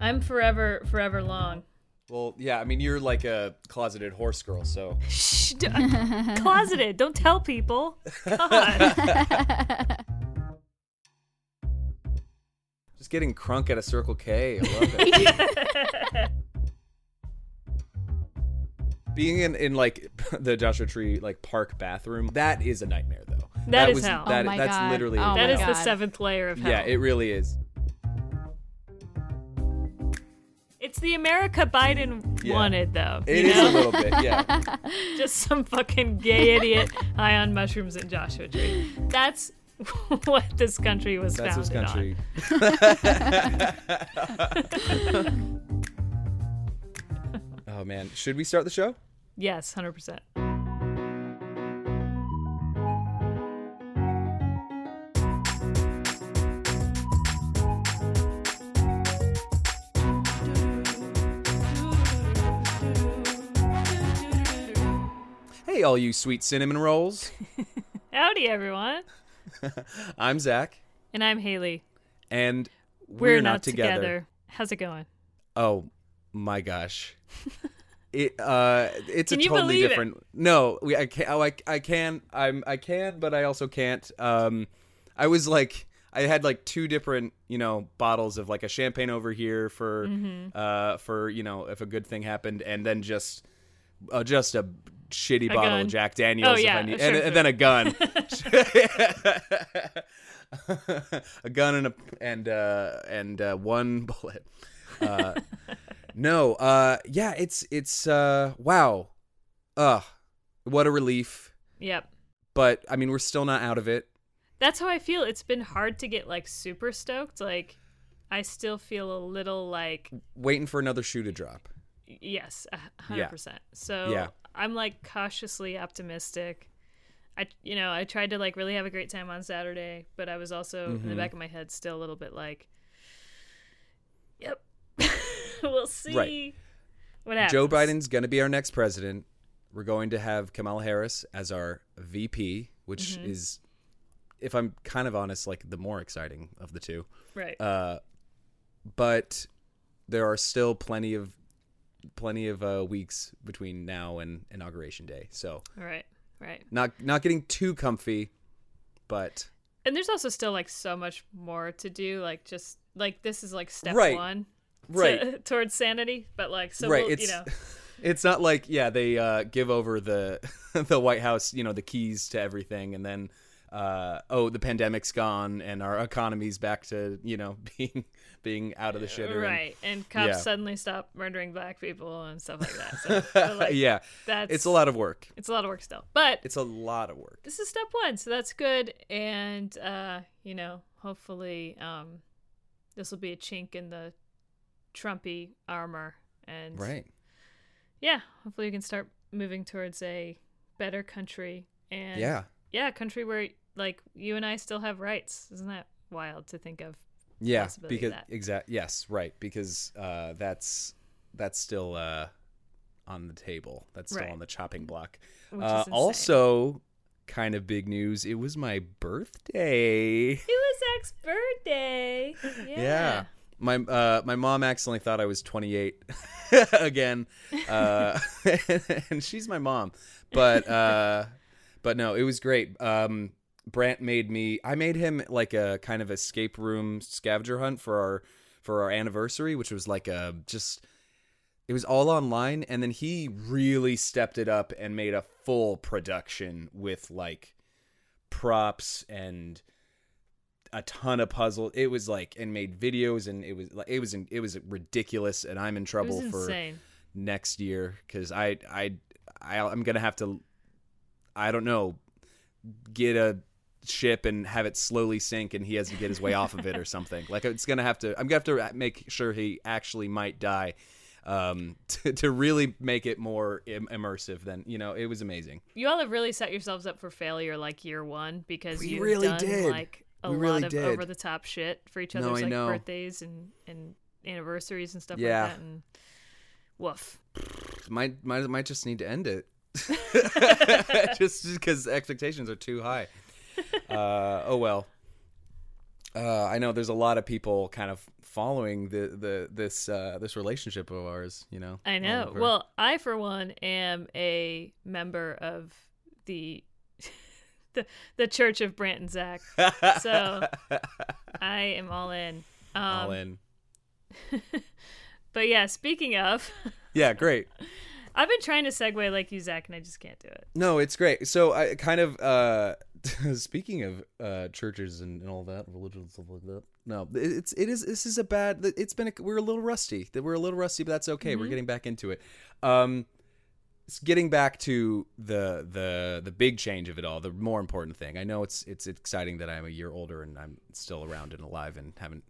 I'm forever, forever long. Well, yeah, I mean, you're like a closeted horse girl, so. Shh, d- closeted. Don't tell people. God. Just getting crunk at a Circle K. I love it. Being in, in like the Joshua Tree like park bathroom, that is a nightmare though. That is was hell. That, Oh my that's God. literally Oh that my is the seventh layer of hell. yeah, it really is. It's the America Biden Yeah. wanted, though. It is know? a little bit, yeah. Just some fucking gay idiot high on mushrooms in Joshua Tree. That's what this country was That's founded country. oh man, should we start the show? Yes, hundred percent. Hey, all you sweet cinnamon rolls. Howdy, everyone. I'm Zach, And I'm Haley. and We're, we're, not, together. How's it going? Oh my gosh. It uh it's Can a totally believe it? different No, we I can't oh, I I can I'm I can but I also can't. Um I was like I had like two different, you know, bottles of like a champagne over here for Mm-hmm. uh for, you know, if a good thing happened and then just uh, just a shitty A bottle gun. of Jack Daniels Oh, if yeah, I need and, and then a gun. a gun and a and uh and uh one bullet. Uh no, uh yeah, it's it's uh wow. Ugh. What a relief. Yep. But I mean we're still not out of it. That's how I feel. It's been hard to get like super stoked. Like, I still feel a little like Waiting for another shoe to drop. yes, hundred Yeah. percent. So Yeah. I'm like cautiously optimistic. I you know I tried to like really have a great time on Saturday, but I was also in Mm-hmm. the back of my head still a little bit like, yep, we'll see Right. what happens. Joe Biden's going to be our next president. We're going to have Kamala Harris as our VP, which Mm-hmm. is if I'm kind of honest like the more exciting of the two. right? Uh, but there are still plenty of plenty of uh, weeks between now and inauguration day. So right, right. not not getting too comfy, but And there's also still like so much more to do. Like just like this is like step Right. one, to- Right. towards sanity. But like so, right. we'll, it's you know, it's not like yeah they uh, give over the the White House you know the keys to everything and then uh, oh the pandemic's gone and our economy's back to you know being being out of the shitter. right. And cops yeah. suddenly stop murdering black people and stuff like that. So like, yeah, that's it's a lot of work. It's a lot of work still, but It's a lot of work. this is step one, so that's good. And uh, you know, hopefully, um, this will be a chink in the Trumpy armor, and Right. yeah, hopefully we can start moving towards a better country and Yeah. yeah, a country where like you and I still have rights. Isn't that wild to think of? Yeah, because exactly. yes, right, because uh, that's that's still uh, on the table. That's still Right. on the chopping block. Which Uh, is also, kind of big news. It was my birthday. it was Zach's birthday. Yeah. Yeah. My uh, my mom accidentally thought I was 28 again, uh, and she's my mom. But uh, but no, it was great. Um, Brant made me. I made him like a kind of escape room scavenger hunt for our for our anniversary, which was like a just. It was all online, and then he really stepped it up and made a full production with like props and a ton of puzzle. It was like and made videos and it was like it was it was ridiculous and I'm in trouble for insane. next year cuz I I I I'm going to have to I don't know get a ship and have it slowly sink and he has to get his way off of it or something. Like it's going to have to I'm going to have to make sure he actually might die um to, to really make it more Im- immersive than you know it was amazing You all have really set yourselves up for failure like year one because you've really done did. like a We lot really of did. over the top shit for each No, other's I like know. birthdays and, and anniversaries and stuff Yeah. like that and woof. might might might just need to end it just because expectations are too high uh oh well Uh, I know there's a lot of people kind of following the the this uh, this relationship of ours. You know. I know. Well, I for one am a member of the the the Church of Brant and Zach. so- I am all in. Um, all in. But yeah, speaking of, Yeah, great. I've been trying to segue like you, Zach, and I just can't do it. No, it's great. So I kind of uh speaking of uh churches and, and all that, religion and stuff like that. No, it's it is this is a bad it's been a, we're a little rusty. That we're a little rusty, but that's okay. We're getting back into it. Um getting back to the the the big change of it all, the more important thing. I know it's it's exciting that I'm a year older and I'm still around and alive and haven't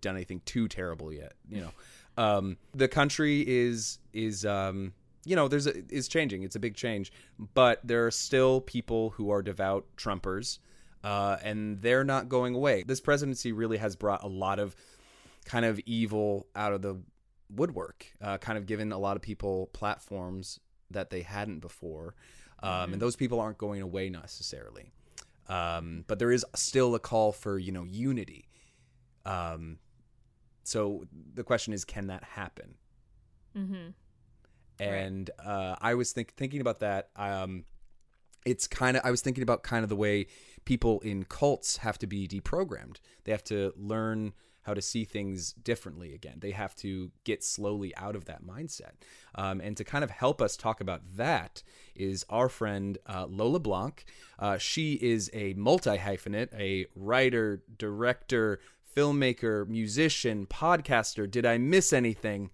done anything too terrible yet, you know. Um the country is is um you know, there's a, is changing. It's a big change, but there are still people who are devout Trumpers, uh, and they're not going away. This presidency really has brought a lot of kind of evil out of the woodwork, uh, kind of given a lot of people platforms that they hadn't before, um, and those people aren't going away necessarily. Um, but there is still a call for you know unity. Um, so the question is, can that happen? Mm-hmm. And uh, I was think- thinking about that. Um, it's kind of I was thinking about kind of the way people in cults have to be deprogrammed. They have to learn how to see things differently again. They have to get slowly out of that mindset. Um, and to kind of help us talk about that is our friend uh, Lola Blanc. Uh, she is a multi hyphenate, a writer, director, filmmaker, musician, podcaster. Did I miss anything?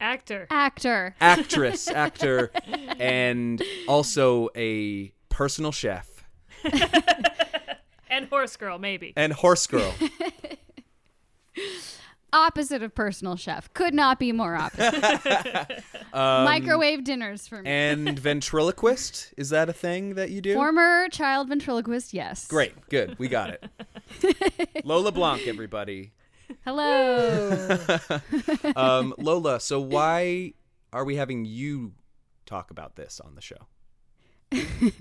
Actor. Actor. actress, actor, and also a personal chef and horse girl, maybe. and horse girl. Opposite of personal chef. Could not be more opposite. Um, Microwave dinners for me. and ventriloquist. Is that a thing that you do? Former child ventriloquist, yes. Great, good, we got it. Lola Blanc, everybody. Hello. Um, Lola, so why are we having you talk about this on the show?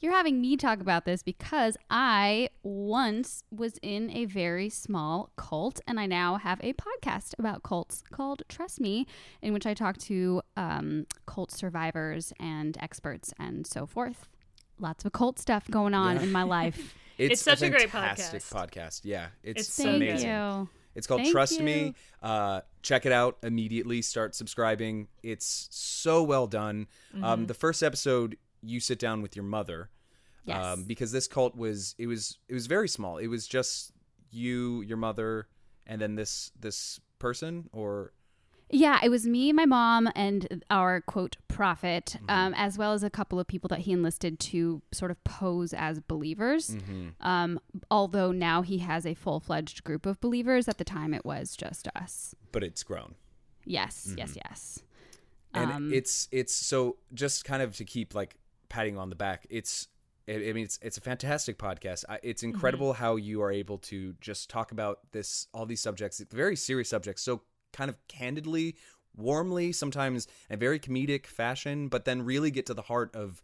You're having me talk about this because I once was in a very small cult, and I now have a podcast about cults called Trust Me, in which I talk to um, cult survivors and experts and so forth. Lots of cult stuff going on Yeah. in my life. It's such a great fantastic podcast. Yeah, it's, It's so Thank amazing. you. It's called Thank Trust you. Me. Uh, check it out immediately. Start subscribing. It's so well done. Mm-hmm. Um, the first episode, you sit down with your mother, Yes. um, because this cult was it was it was very small. It was just you, your mother, and then this this person or Yeah, it was me, my mom, and our quote prophet, Mm-hmm. um, as well as a couple of people that he enlisted to sort of pose as believers. Mm-hmm. Um, although now he has a full fledged group of believers. At the time, it was just us. but it's grown. Yes, yes, yes. and Um, it's it's so just kind of to keep like patting on the back it's i I mean it's it's a fantastic podcast I, it's incredible how you are able to just talk about this all these subjects very serious subjects so kind of candidly warmly sometimes in a very comedic fashion but then really get to the heart of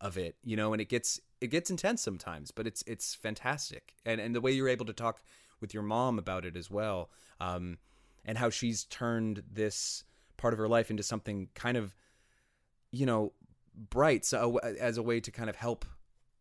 of it you know and it gets it gets intense sometimes but it's it's fantastic. And and the way you're able to talk with your mom about it as well um and how she's turned this part of her life into something kind of you know bright so as a way to kind of help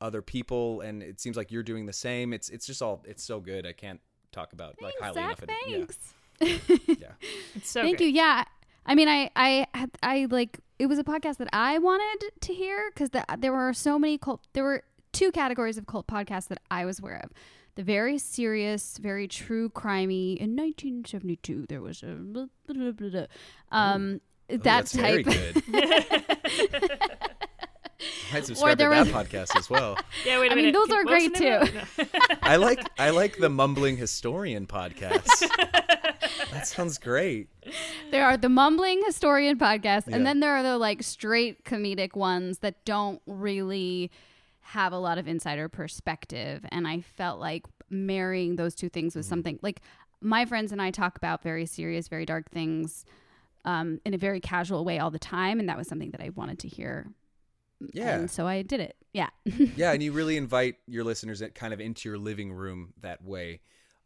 other people and it seems like you're doing the same. It's it's just all it's so good. I can't talk about like thanks, highly Zach, enough thanks. yeah yeah It's so Thank great. you. Yeah. I mean, I, I, had- I like it was a podcast that I wanted to hear because the, there were so many cult. There were two categories of cult podcasts that I was aware of. The very serious, very true crimey. In 1972, there was a blah, blah, blah, blah, blah. um Oh, that that's very type. good i subscribe to there that was- podcast as well Yeah, wait a I mean, minute. those Can- are what great, the name of it? No. i like i like the mumbling historian podcast that sounds great There are the mumbling historian podcasts, Yeah. and then there are the like straight comedic ones that don't really have a lot of insider perspective. And I felt like marrying those two things Mm-hmm. was something like my friends and I talk about very serious, very dark things um, in a very casual way all the time, and that was something that I wanted to hear. Yeah. and so I did it. Yeah, yeah and you really invite your listeners kind of into your living room that way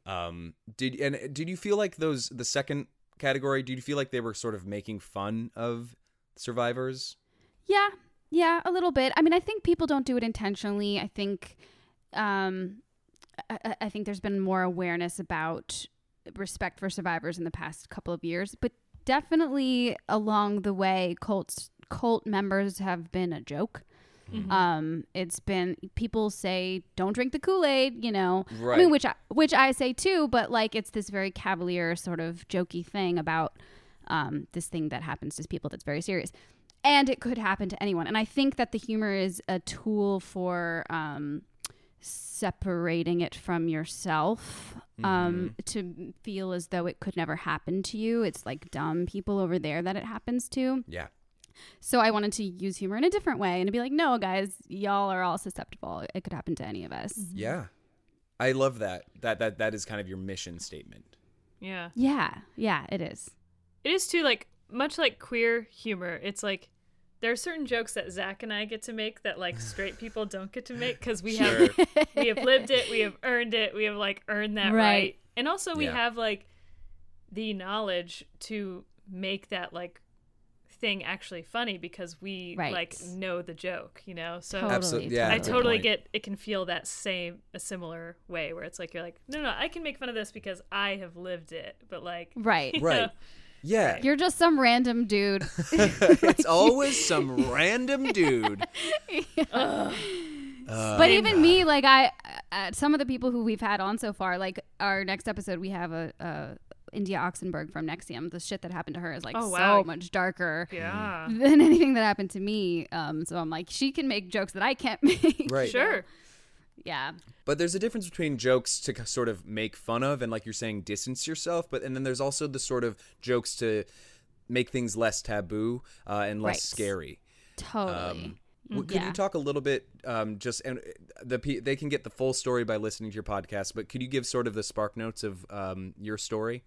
Um, did and did you feel like those the second category? Did you feel like they were sort of making fun of survivors? Yeah, yeah, a little bit. I mean, I think people don't do it intentionally. I think, um, I, I think there's been more awareness about respect for survivors in the past couple of years, but definitely along the way, cults cult members have been a joke. Mhm. Um, it's been people say don't drink the Kool Aid, you know. I mean, which I, which I say too, but like it's this very cavalier sort of jokey thing about um, this thing that happens to people that's very serious, and it could happen to anyone. And I think that the humor is a tool for um, separating it from yourself um, to feel as though it could never happen to you. It's like dumb people over there that it happens to. Yeah. So I wanted to use humor in a different way and to be like, no, guys, y'all are all susceptible. It could happen to any of us. Mm-hmm. Yeah. I love that. That that that is kind of your mission statement. Yeah. Yeah, yeah, it is. It is too like much like queer humor. It's like there are certain jokes that Zach and I get to make that like straight people don't get to make because we have we have lived it, we have earned it, we have like earned that right, Right. and also we Yeah. have like the knowledge to make that like thing actually funny because we Right. like know the joke, you know. So Totally. Absolutely. Yeah. I totally point. get it can feel that same a similar way where it's like you're like no no I can make fun of this because I have lived it, but like Right. Right. know, Yeah. You're just some random dude. it's always some random dude. Uh, but even me, like I, uh, some of the people who we've had on so far, like our next episode, we have a, a India Oxenberg from NXIVM. The shit that happened to her is like Oh, so much darker yeah. than anything that happened to me. Um, so I'm like, she can make jokes that I can't make. Right. Sure. Yeah. But there's a difference between jokes to sort of make fun of and like you're saying distance yourself, but and then there's also the sort of jokes to make things less taboo uh, and less Right. scary. Totally. Um, w- could Yeah. you talk a little bit um, just and uh, the they can get the full story by listening to your podcast, but could you give sort of the spark notes of um, your story?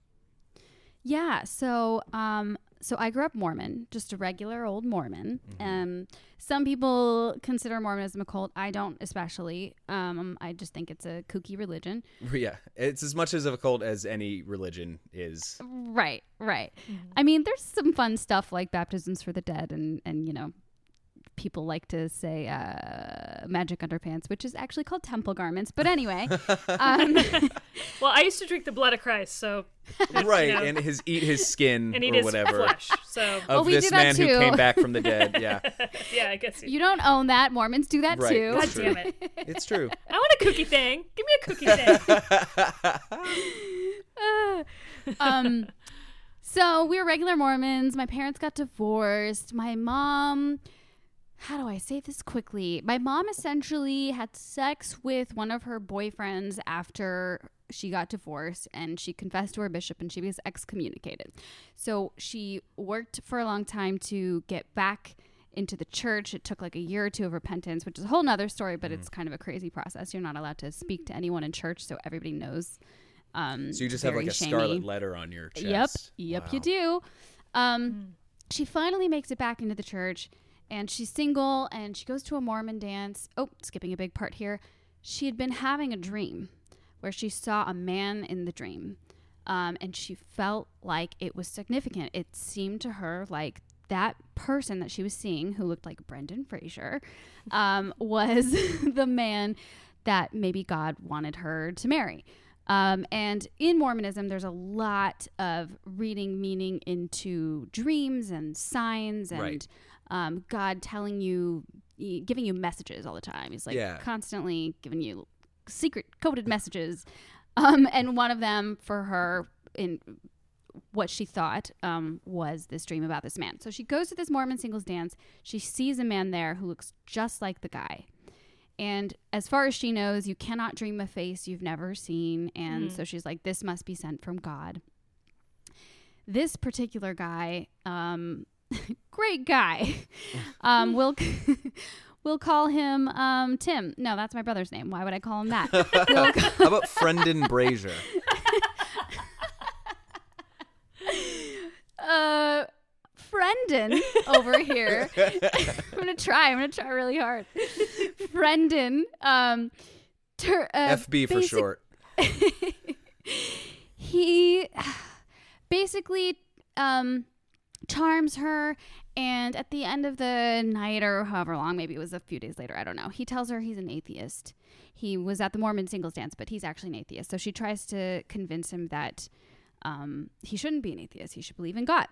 Yeah. So, um, so I grew up Mormon, just a regular old Mormon. Mm-hmm. Um, some people consider Mormonism a cult. I don't, especially. Um, I just think it's a kooky religion. Yeah, it's as much as of a cult as any religion is. Right. Right. I mean, there's some fun stuff like baptisms for the dead, and and you know, people like to say uh, magic underpants, which is actually called temple garments. But anyway, um, Well, I used to drink the blood of Christ, so right, know. and his eat his skin and eat or his whatever flesh. So of Well, we this do that man who too. came back from the dead. Yeah, yeah, I guess. you don't own that. Mormons do that Right. too. God damn it! it's true. I want a cookie thing. Give me a cookie thing. um so we were regular mormons my parents got divorced my mom how do i say this quickly? My mom essentially had sex with one of her boyfriends after she got divorced and she confessed to her bishop and she was excommunicated. So she worked for a long time to get back into the church. It took like a year or two of repentance which is a whole nother story but it's kind of a crazy process. You're not allowed to speak to anyone in church so everybody knows um, So you just have like a shamey. scarlet letter on your chest. Yep, yep, you do. Um, She finally makes it back into the church, and she's single, and she goes to a Mormon dance. Oh, skipping a big part here. She had been having a dream where she saw a man in the dream, um, and she felt like it was significant. It seemed to her like that person that she was seeing, who looked like Brendan Fraser, um, was the man that maybe God wanted her to marry. Um, and in Mormonism, there's a lot of reading meaning into dreams and signs and Right. Um, God telling you, giving you messages all the time. He's like Yeah. constantly giving you secret coded messages. Um, and one of them for her in what she thought um, was this dream about this man. So she goes to this Mormon singles dance. She sees a man there who looks just like the guy. And as far as she knows, you cannot dream a face you've never seen. And so she's like, this must be sent from God. This particular guy, um, great guy, um, we'll, we'll call him um, Tim. No, that's my brother's name. Why would I call him that? We'll ca- How about Brendan Fraser? uh, Brendan over here. I'm gonna try. I'm gonna try really hard. Brendan, um, ter- uh, FB for basic- short. he basically um, charms her. And at the end of the night, or however long, maybe it was a few days later, I don't know, he tells her he's an atheist. He was at the Mormon singles dance, but he's actually an atheist. So she tries to convince him that um, he shouldn't be an atheist. He should believe in God.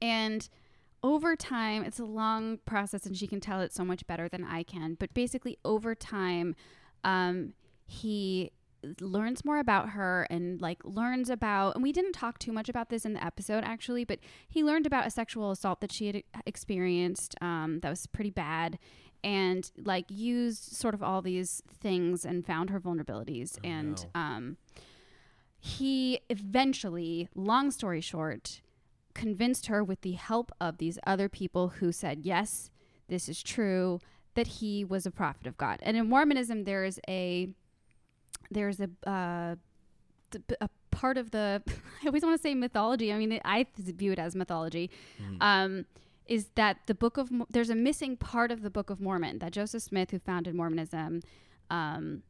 And over time, it's a long process, and she can tell it so much better than I can. But basically, over time, um, he learns more about her and like learns about and we didn't talk too much about this in the episode actually but he learned about a sexual assault that she had experienced um, that was pretty bad and like used sort of all these things and found her vulnerabilities Oh, and no. um, he eventually long story short convinced her with the help of these other people who said yes this is true that he was a prophet of god and in mormonism there is a there's a uh, a part of the I always want to say mythology. I mean, I view it as mythology. Mm-hmm. Um, is that the book of Mo- there's a missing part of the Book of Mormon that Joseph Smith, who founded Mormonism, um,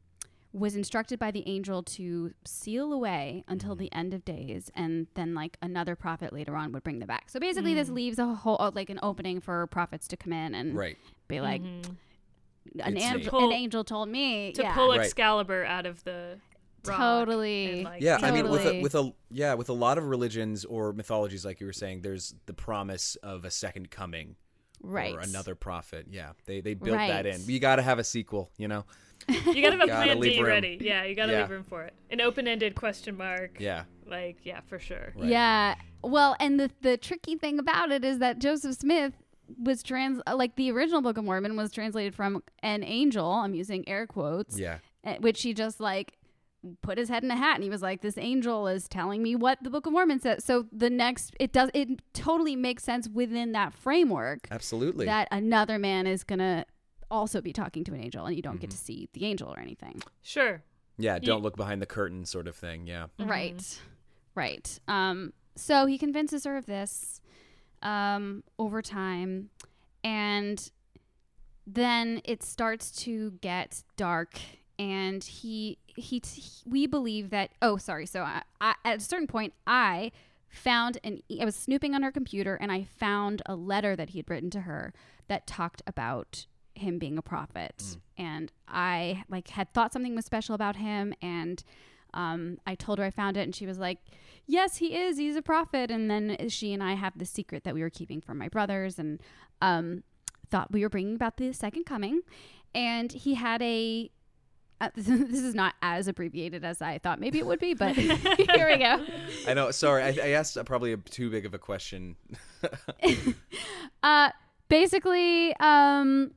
was instructed by the angel to seal away until the end of days, and then like another prophet later on would bring them back. So basically, this leaves a whole uh, like an opening for prophets to come in and Right. be like, Mhm. An, It's angel, a- an angel told me to yeah. pull Right. Excalibur out of the Totally. like, Yeah, I mean, with a, with a yeah, with a lot of religions or mythologies, like you were saying, there's the promise of a second coming right or another prophet. Yeah, they they built that in. You got to have a sequel, you know. you gotta have a Gotta plan leave D room. ready. Yeah, you gotta Yeah. leave room for it. An open-ended question mark. Yeah, Like, yeah, for sure. Right. Yeah. Well, and the the tricky thing about it is that Joseph Smith was trans like the original Book of Mormon was translated from an angel. I'm using air quotes. yeah, eh, Which he just like put his head in a hat and he was like this angel is telling me what the book of mormon says so the next it does it totally makes sense within that framework absolutely. that another man is gonna also be talking to an angel and you don't get Mm-hmm. to see the angel or anything Sure. yeah, don't look behind the curtain, sort of thing. Yeah, Right. Right. Um, so he convinces her of this um, over time. And then it starts to get dark. And he, he, he we believe that, oh, sorry. So I, I, at a certain point, I found an, e- I was snooping on her computer and I found a letter that he had written to her that talked about him being a prophet. And I like had thought something was special about him and um, I told her I found it, and she was like, "Yes, he is. He's a prophet." And then she and I have the secret that we were keeping from my brothers, and um, thought we were bringing about the second coming. And he had a. Uh, this is not as abbreviated as I thought maybe it would be, but here we go. I know. Sorry, I, I asked probably a, too big of a question. Uh, basically, um,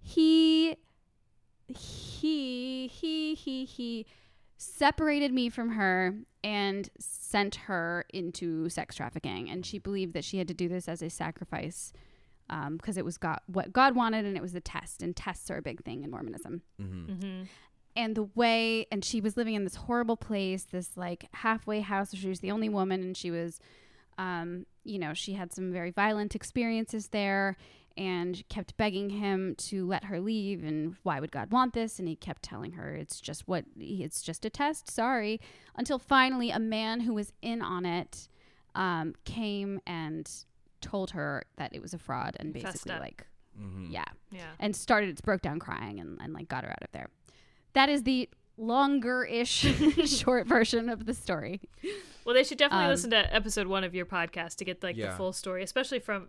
he, he, he, he, he separated me from her and sent her into sex trafficking, and she believed that she had to do this as a sacrifice. Because it was God, what God wanted, and it was a test, and tests are a big thing in Mormonism. Mm-hmm. And the way, and she was living in this horrible place, this like halfway house. Where she was the only woman, and she was um, you know, she had some very violent experiences there and kept begging him to let her leave and why would God want this and he kept telling her it's just what it's just a test sorry until finally a man who was in on it um, came and told her that it was a fraud and basically up. like Mhm. yeah Yeah. and started its broke down crying and, and like got her out of there that is the longer ish short version of the story Well, they should definitely Um, listen to episode one of your podcast to get like Yeah. the full story, especially from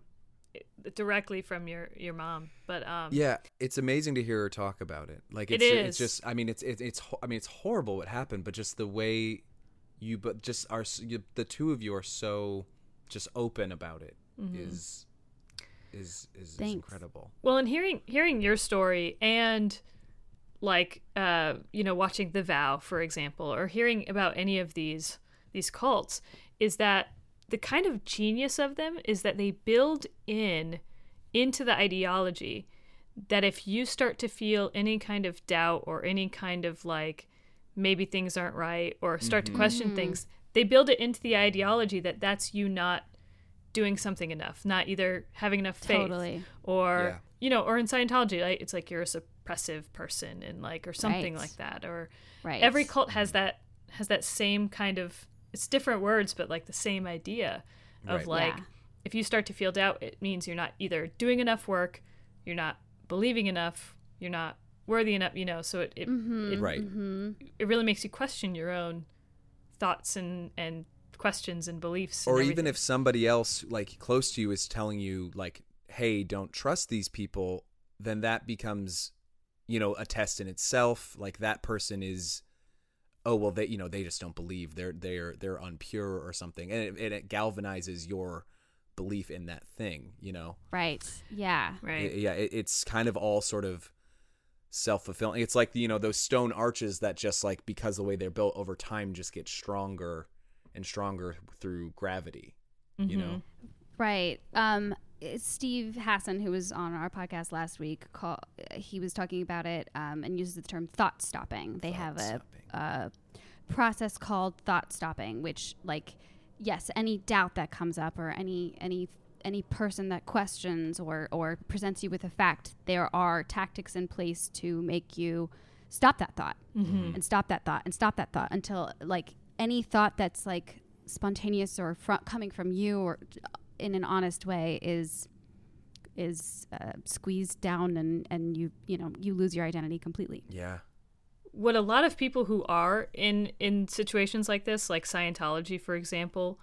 directly from your your mom. But um, Yeah, it's amazing to hear her talk about it. Like It it's it's just I mean it's it's, it's i mean it's horrible what happened, but just the way you but just are you, the two of you are so just open about it is is is, is Thanks. incredible. Well, and hearing hearing your story and like uh you know watching The Vow for example or hearing about any of these these cults is that the kind of genius of them is that they build in into the ideology that if you start to feel any kind of doubt or any kind of like maybe things aren't right or start to mm-hmm. question hmm. things they build it into the ideology that that's you not doing something enough not either having enough faith Totally. or Yeah. you know or in scientology like, it's like you're a suppressive person and like or something Right. like that or right every cult has that has that same kind of it's different words, but like the same idea of Right. like Yeah. if you start to feel doubt, it means you're not either doing enough work, you're not believing enough, you're not worthy enough, you know. So it it, Mm-hmm. it, Right. it really makes you question your own thoughts and and questions and beliefs. and or even if somebody else like close to you is telling you like hey don't trust these people then that becomes you know a test in itself like that person is oh well they you know they just don't believe they're they're they're unpure or something and it, and it galvanizes your belief in that thing you know Right. Yeah. right. I- yeah it, it's kind of all sort of self-fulfilling it's like you know those stone arches that just like because the way they're built over time just get stronger and stronger through gravity you know Right. Um, Steve Hassan, who was on our podcast last week, call, he was talking about it um, and uses the term thought stopping. They have a, a process called thought stopping, which, like, yes, any doubt that comes up or any any any person that questions or or presents you with a fact, there are tactics in place to make you stop that thought and stop that thought and stop that thought until like any thought that's like spontaneous or fr- coming from you or in an honest way is is uh, squeezed down and and you you know you lose your identity completely Yeah. what a lot of people who are in in situations like this like scientology for example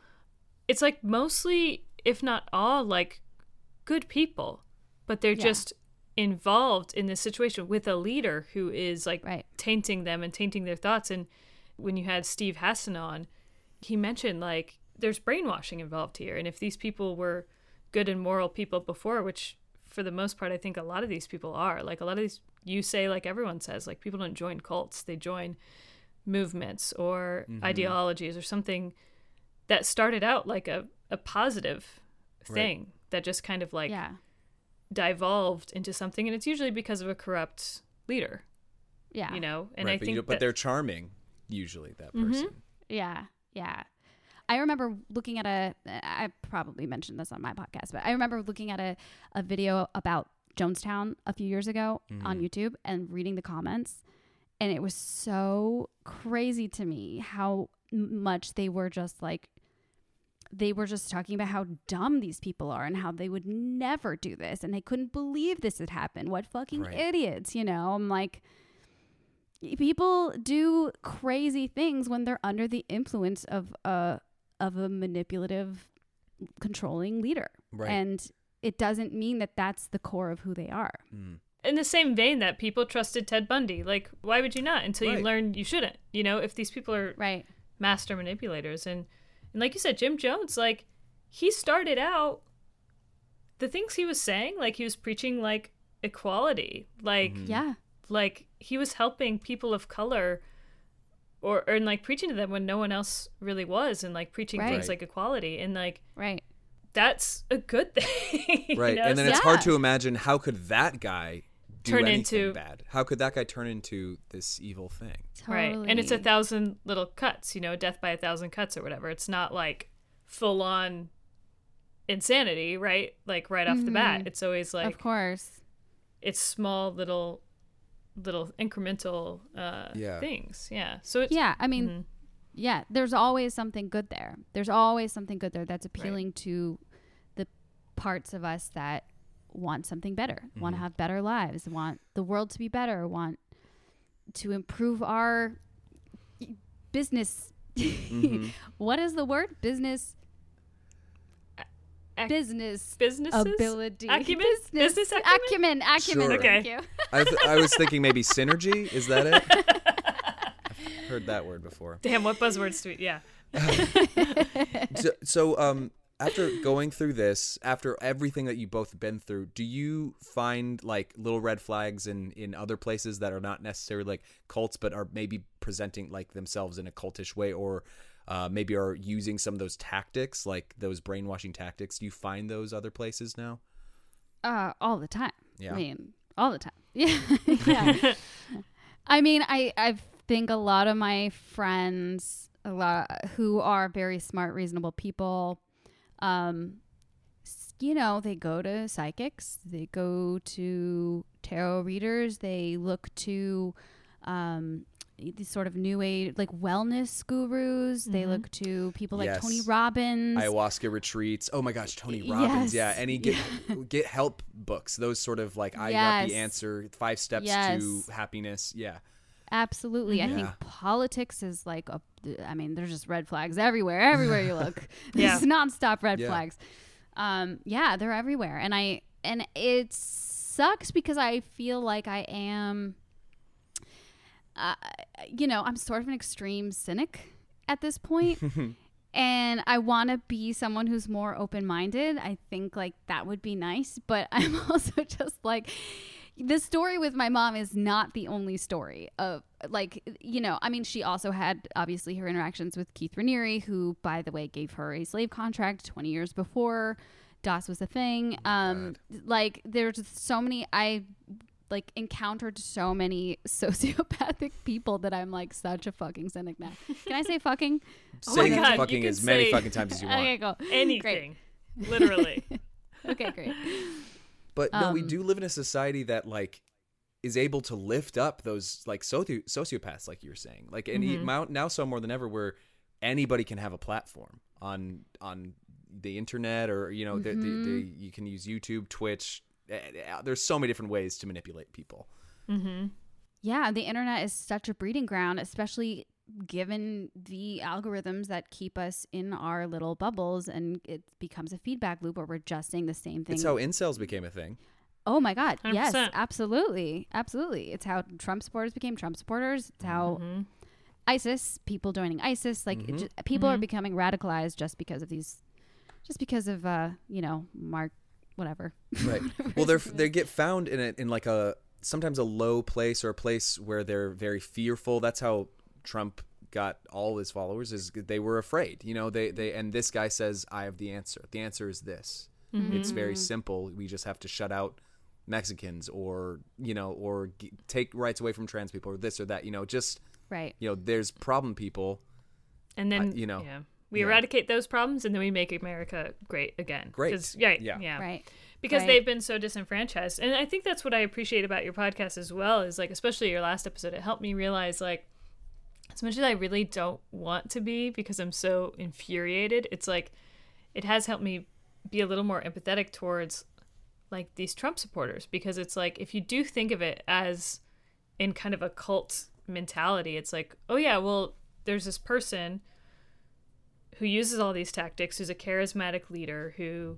it's like mostly if not all like good people but they're Yeah. just involved in this situation with a leader who is like Right. tainting them and tainting their thoughts and when you had steve hassan on he mentioned like there's brainwashing involved here. And if these people were good and moral people before which for the most part i think a lot of these people are like a lot of these you say like everyone says like people don't join cults they join movements or ideologies or something that started out like a, a positive thing that just kind of like yeah. devolved into something. And it's usually because of a corrupt leader yeah. you know? And right, i but, think you, but that, Mm-hmm. they're charming usually that person. Yeah, yeah. I remember looking at a. I probably mentioned this on my podcast, but I remember looking at a, a video about Jonestown a few years ago on mm-hmm. YouTube and reading the comments, and it was so crazy to me how much they were just like. They were just talking about how dumb these people are and how they would never do this and they couldn't believe this had happened. What fucking Right. idiots, you know? I'm like, people do crazy things when they're under the influence of a of a manipulative controlling leader. Right. and it doesn't mean that that's the core of who they are. Mm. in the same vein that people trusted ted bundy like why would you not? Until Right. you learn you shouldn't you know if these people are right. master manipulators. And and like you said jim jones like he started out the things he was saying like he was preaching like equality. Like yeah. like he was helping people of color or, or and like preaching to them when no one else really was and like preaching Right. things like equality and like right that's a good thing you Right. know? and then So- it's hard to imagine how could that guy do Turn into- bad? How could that guy turn into this evil thing? right and it's a thousand little cuts you know death by a thousand cuts or whatever it's not like full on insanity right like right off the mm-hmm. bat it's always like of course it's small little little incremental uh Yeah. things. Yeah. So it's yeah i mean Mhm. yeah there's always something good there. There's always something good there that's appealing to the parts of us that want something better want to have better lives want the world to be better want to improve our business. What is the word? Business ac- business businesses ability acumen business, business acumen acumen acumen Sure. thank you I, th- I was thinking maybe synergy. Is that it? I've heard that word before. damn what buzzwords do we yeah so, so um after going through this after everything that you both been through do you find like little red flags in in other places that are not necessarily like cults but are maybe presenting like themselves in a cultish way or uh, maybe are using some of those tactics like those brainwashing tactics. Do you find those other places now? Uh all the time. Yeah. i mean all the time. Yeah. Yeah. I mean, I I think a lot of my friends, a lot who are very smart, reasonable people, um, you know, they go to psychics, they go to tarot readers, they look to, um, these sort of new age like wellness gurus. They Mhm. look to people like Yes. Tony Robbins. ayahuasca retreats. Oh my gosh, Tony Robbins. Yeah, any get get help books. Those sort of like I got the answer, five steps Yes. to happiness. Yeah. Absolutely. I think politics is like a I mean, there's just red flags everywhere. Everywhere you look. Yeah. There's nonstop red Yeah. flags. Um, yeah, they're everywhere. And I and it sucks because I feel like I am uh, you know, I'm sort of an extreme cynic at this point. and I want to be someone who's more open minded. I think like that would be nice, but I'm also just like the story with my mom is not the only story of like you know I mean she also had obviously her interactions with Keith Raniere who by the way gave her a slave contract 20 years before DOS was a thing um like there's so many I like encountered so many sociopathic people that I'm like such a fucking cynic now. Can I say fucking? Oh my Say God, you fucking can as many say- fucking times as you want. Okay, go. Anything, literally. Okay, great. But no, we Um, do live in a society that like is able to lift up those like soci- sociopaths, like you were saying. Like and Mhm. now, now so more than ever, where anybody can have a platform on on the internet, or you know, the, the, the, you can use YouTube, Twitch. Eh, eh, There's so many different ways to manipulate people. mm-hmm. Yeah, the internet is such a breeding ground, especially given the algorithms that keep us in our little bubbles and it becomes a feedback loop where we're just saying the same thing. It's how incels became a thing. oh my god. Yes, 100%. absolutely. Absolutely. It's how Trump supporters became Trump supporters. It's how Mm-hmm. ISIS, people joining ISIS, like it Mhm. ju- people are Mhm. becoming radicalized just because of these just because of uh, you know, Mark whatever. Right. well, they're they get found in a, in like a sometimes a low place or a place where they're very fearful. That's how Trump got all his followers is they were afraid. You know, they they and this guy says I have the answer. The answer is this. Mm-hmm. It's very simple. We just have to shut out Mexicans or, you know, or g- take rights away from trans people or this or that. You know, just right. you know, there's problem people. And then I- you know, yeah. We yeah. eradicate those problems, and then we make America great again. Great. 'Cause- yeah, Yeah. yeah, Right. because Right. they've been so disenfranchised and i think that's what i appreciate about your podcast as well is like especially your last episode it helped me realize like as much as i really don't want to be because i'm so infuriated it's like it has helped me be a little more empathetic towards like these trump supporters because it's like if you do think of it as in kind of a cult mentality it's like oh yeah well there's this person who uses all these tactics who's a charismatic leader who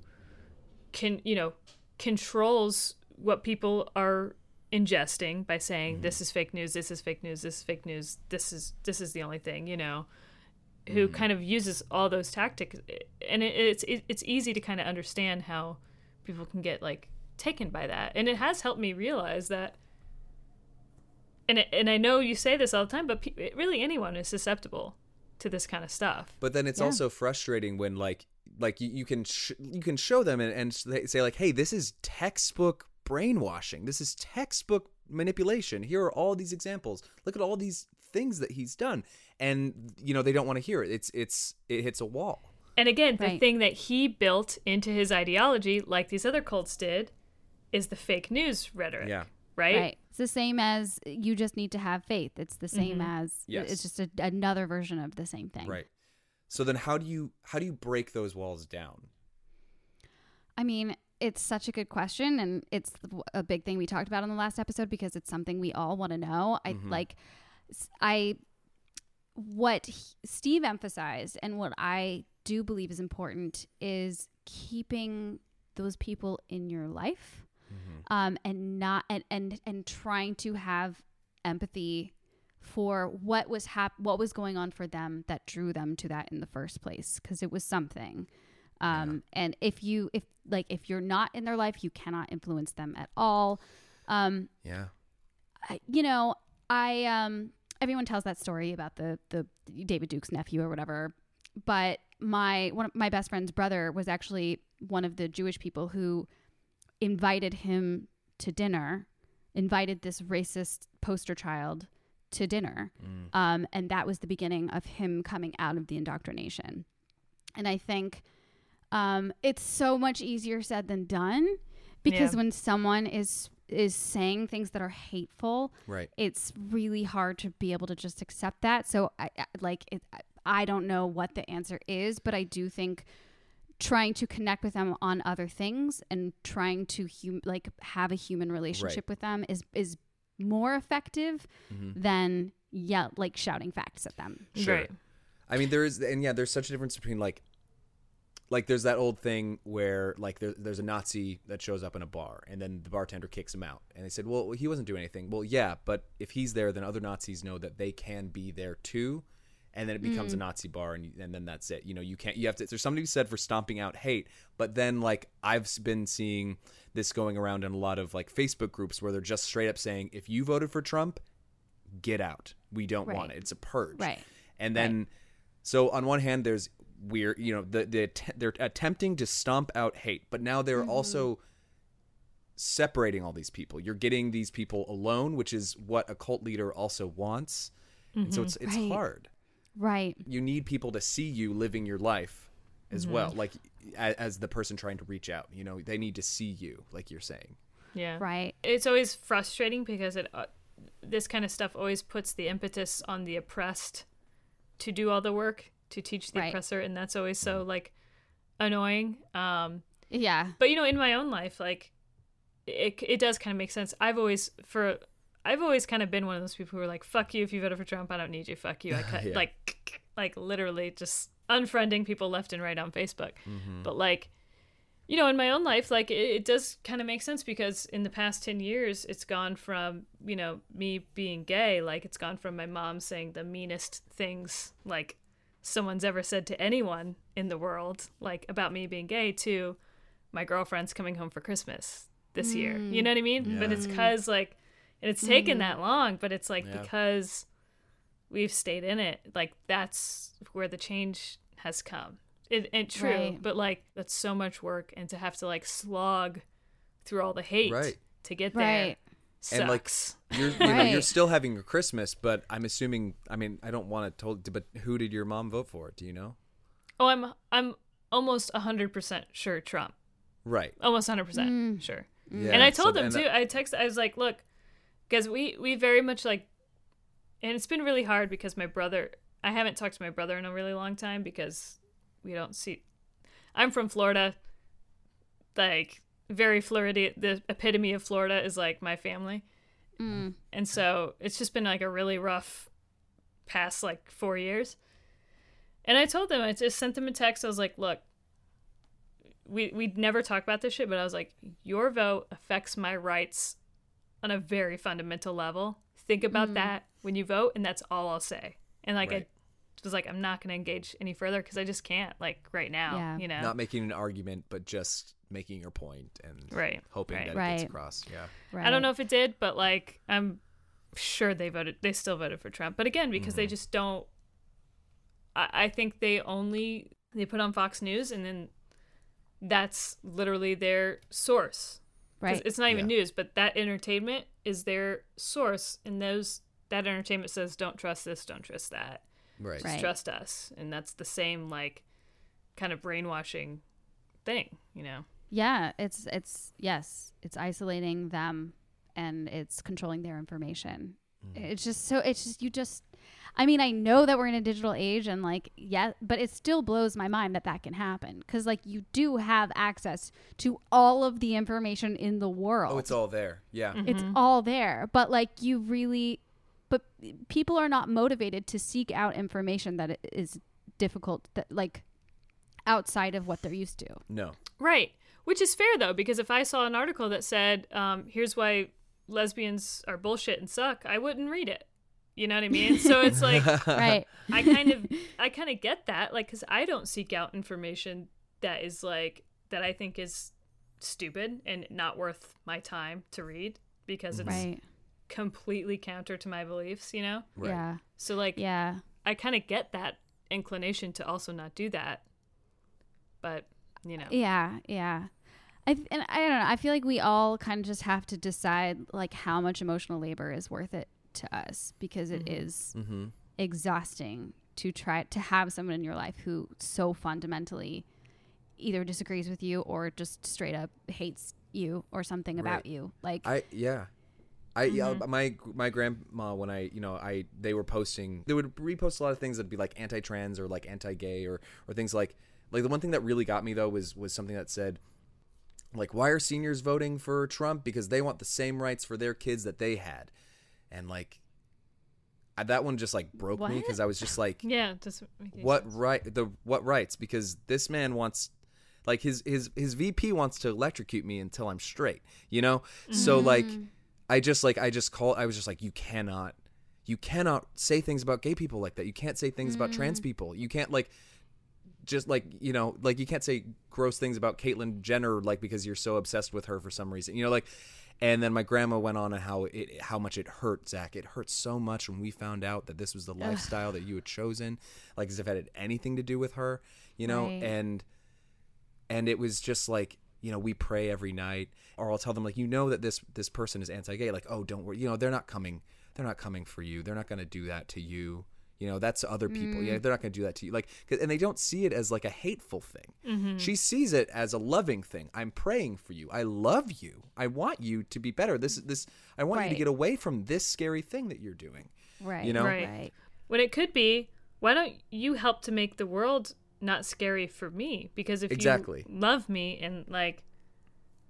can you know controls what people are ingesting by saying mm-hmm. this is fake news this is fake news this is fake news this is this is the only thing you know who mm-hmm. kind of uses all those tactics. And it, it's it, it's easy to kind of understand how people can get like taken by that. And it has helped me realize that and it, and I know you say this all the time but pe- really anyone is susceptible to this kind of stuff But then it's Yeah. also frustrating when like like you, you can sh- you can show them and, and say say, like, hey, this is textbook brainwashing. This is textbook manipulation. Here are all these examples. Look at all these things that he's done, and you know they don't want to hear it. It's it's it hits a wall. And again, the Right. thing that he built into his ideology, like these other cults did, is the fake news rhetoric. Yeah. Right? Right. It's the same as you just need to have faith. It's the same Mm-hmm. as Yes. it's just a, another version of the same thing. Right. So then, how do you how do you break those walls down? I mean, it's such a good question, and it's a big thing we talked about in the last episode because it's something we all want to know. I Mhm. like, I what he- Steve emphasized, and what I do believe is important is keeping those people in your life, um, and not and and and trying to have empathy for what was hap- what was going on for them that drew them to that in the first place because it was something. Um and if you if like if you're not in their life you cannot influence them at all. Um Yeah. I, you know i um everyone tells that story about the the david duke's nephew or whatever but my one of my best friend's brother was actually one of the jewish people who invited him to dinner invited this racist poster child to dinner Mm. um, and that was the beginning of him coming out of the indoctrination and i think um, it's so much easier said than done because Yeah. when someone is is saying things that are hateful, Right. it's really hard to be able to just accept that. So I, I like it, I don't know what the answer is, but I do think trying to connect with them on other things and trying to hum- like have a human relationship with them is is more effective Mm-hmm. than yeah like shouting facts at them. Sure. Right. I mean, there is, and yeah, there's such a difference between like, like there's that old thing where like there, there's a Nazi that shows up in a bar, and then the bartender kicks him out, and they said, well, he wasn't doing anything. Well, yeah, but if he's there, then other Nazis know that they can be there too, and then it becomes a mm. Nazi bar, and and then that's it. You know, you can't. You have to. There's something to be said for stomping out hate, but then like I've been seeing this going around in a lot of like Facebook groups where they're just straight up saying, if you voted for Trump, get out. We don't want it. It's a purge. Right. And then, so on one hand, there's weird, you know, the, the they're attempting to stomp out hate, but now they're mm-hmm. also separating all these people. You're getting these people alone, which is what a cult leader also wants. And so mm-hmm. it's it's Right. hard. Right. You need people to see you living your life as well, like as, as the person trying to reach out. You know, they need to see you, like you're saying. Yeah. Right. It's always frustrating because it uh, this kind of stuff always puts the impetus on the oppressed to do all the work to teach the Right. oppressor and that's always so like annoying. Um Yeah. but you know in my own life like it it does kind of make sense. I've always for I've always kind of been one of those people who are like fuck you if you voted for Trump, I don't need you. Fuck you. I cut Yeah. like like literally just unfriending people left and right on Facebook. Mm-hmm. But like you know, in my own life, like it, it does kind of make sense because in the past 10 years, it's gone from, you know, me being gay, like it's gone from my mom saying the meanest things like someone's ever said to anyone in the world, like about me being gay, to my girlfriend's coming home for Christmas this year. You mm. know what I mean? But it's because, like, and it's mm-hmm. taken that long, but it's like Yeah. because we've stayed in it, like, that's where the change has come. It, and true, Right. but like that's so much work, and to have to like slog through all the hate Right. to get there Right. And, like, sucks. You're you know, you're still having your Christmas, but I'm assuming. I mean, I don't want to told, but who did your mom vote for? Do you know? oh, I'm I'm almost hundred percent sure Trump. Right. Almost hundred percent mm. sure. Yeah, and I so- told them uh, too. that- I texted. I was like, look, because we we very much like, and it's been really hard because my brother. I haven't talked to my brother in a really long time because we don't see. I'm from Florida. Like very Florida. The epitome of Florida is like my family, Mm. and so it's just been like a really rough past like four years. And I told them, I just sent them a text. I was like, look, we we'd never talk about this shit, but I was like, your vote affects my rights on a very fundamental level. Think about hmm. that when you vote, and that's all I'll say. And like Right. I was like, I'm not going to engage any further because I just can't. Like right now, Yeah. you know. Not making an argument, but just making your point and Right, hoping right. that it Right. gets across. Yeah. Right. I don't know if it did, but like I'm sure they voted. They still voted for Trump, but again, because they mm-hmm. just don't. I, I think they only they put on Fox News, and then that's literally their source. 'Cause Right. It's not even Yeah. news, but that entertainment is their source, and those that entertainment says don't trust this, don't trust that, Right. Right. trust us, and that's the same like kind of brainwashing thing, you know. Yeah, it's it's yes, it's isolating them and it's controlling their information. Mm. It's just so it's just you just I mean, I know that we're in a digital age and like yeah, but it still blows my mind that that can happen cuz like you do have access to all of the information in the world. Oh, it's all there. Yeah. It's all there, but like you really but people are not motivated to seek out information that i- difficult that like outside of what they're used to. No. Right. Which is fair though, because if I saw an article that said, um, "Here's why lesbians are bullshit and suck," I wouldn't read it. You know what I mean? So it's like right. I kind of, I kind of get that, like, because I don't seek out information that is like that I think is stupid and not worth my time to read because it's Right. completely counter to my beliefs. You know? Right. Yeah. So like, Yeah. I kind of get that inclination to also not do that, but you know, Yeah, yeah. I th- and I don't know. I feel like we all kind of just have to decide like how much emotional labor is worth it to us because it is Mm-hmm. exhausting to try to have someone in your life who so fundamentally either disagrees with you or just straight up hates you or something about you. Like I yeah. I yeah, my my grandma when I you know I they were posting they would repost a lot of things that'd be like anti-trans or like anti-gay or or things like like the one thing that really got me though was was something that said like why are seniors voting for Trump because they want the same rights for their kids that they had and like I, that one just like broke me because I was just like Yeah, just what sense. right the what rights? Because this man wants like his his his VP wants to electrocute me until I'm straight you know? So like mm. I just like I just call I was just like you cannot you cannot say things about gay people like that. You can't say things about trans mm. people. You can't like just like you know like you can't say gross things about Caitlyn Jenner like because you're so obsessed with her for some reason you know like and then my grandma went on and how it how much it hurt Zach. It hurt so much when we found out that this was the lifestyle that you had chosen like as if it had anything to do with her you know? Right. and and it was just like you know we pray every night or i'll tell them like you know that this this person is anti-gay. Like oh don't worry you know they're not coming they're not coming for you. They're not going to do that to you you know that's other people yeah mm-hmm. they're not going to do that to you Like, and they don't see it as like a hateful thing mm-hmm. she sees it as a loving thing i'm praying for you i love you i want you to be better this this i want you to get away from this scary thing that you're doing right. you know? Right. right. When it could be, why don't you help to make the world not scary for me? Because if Exactly. you love me and like,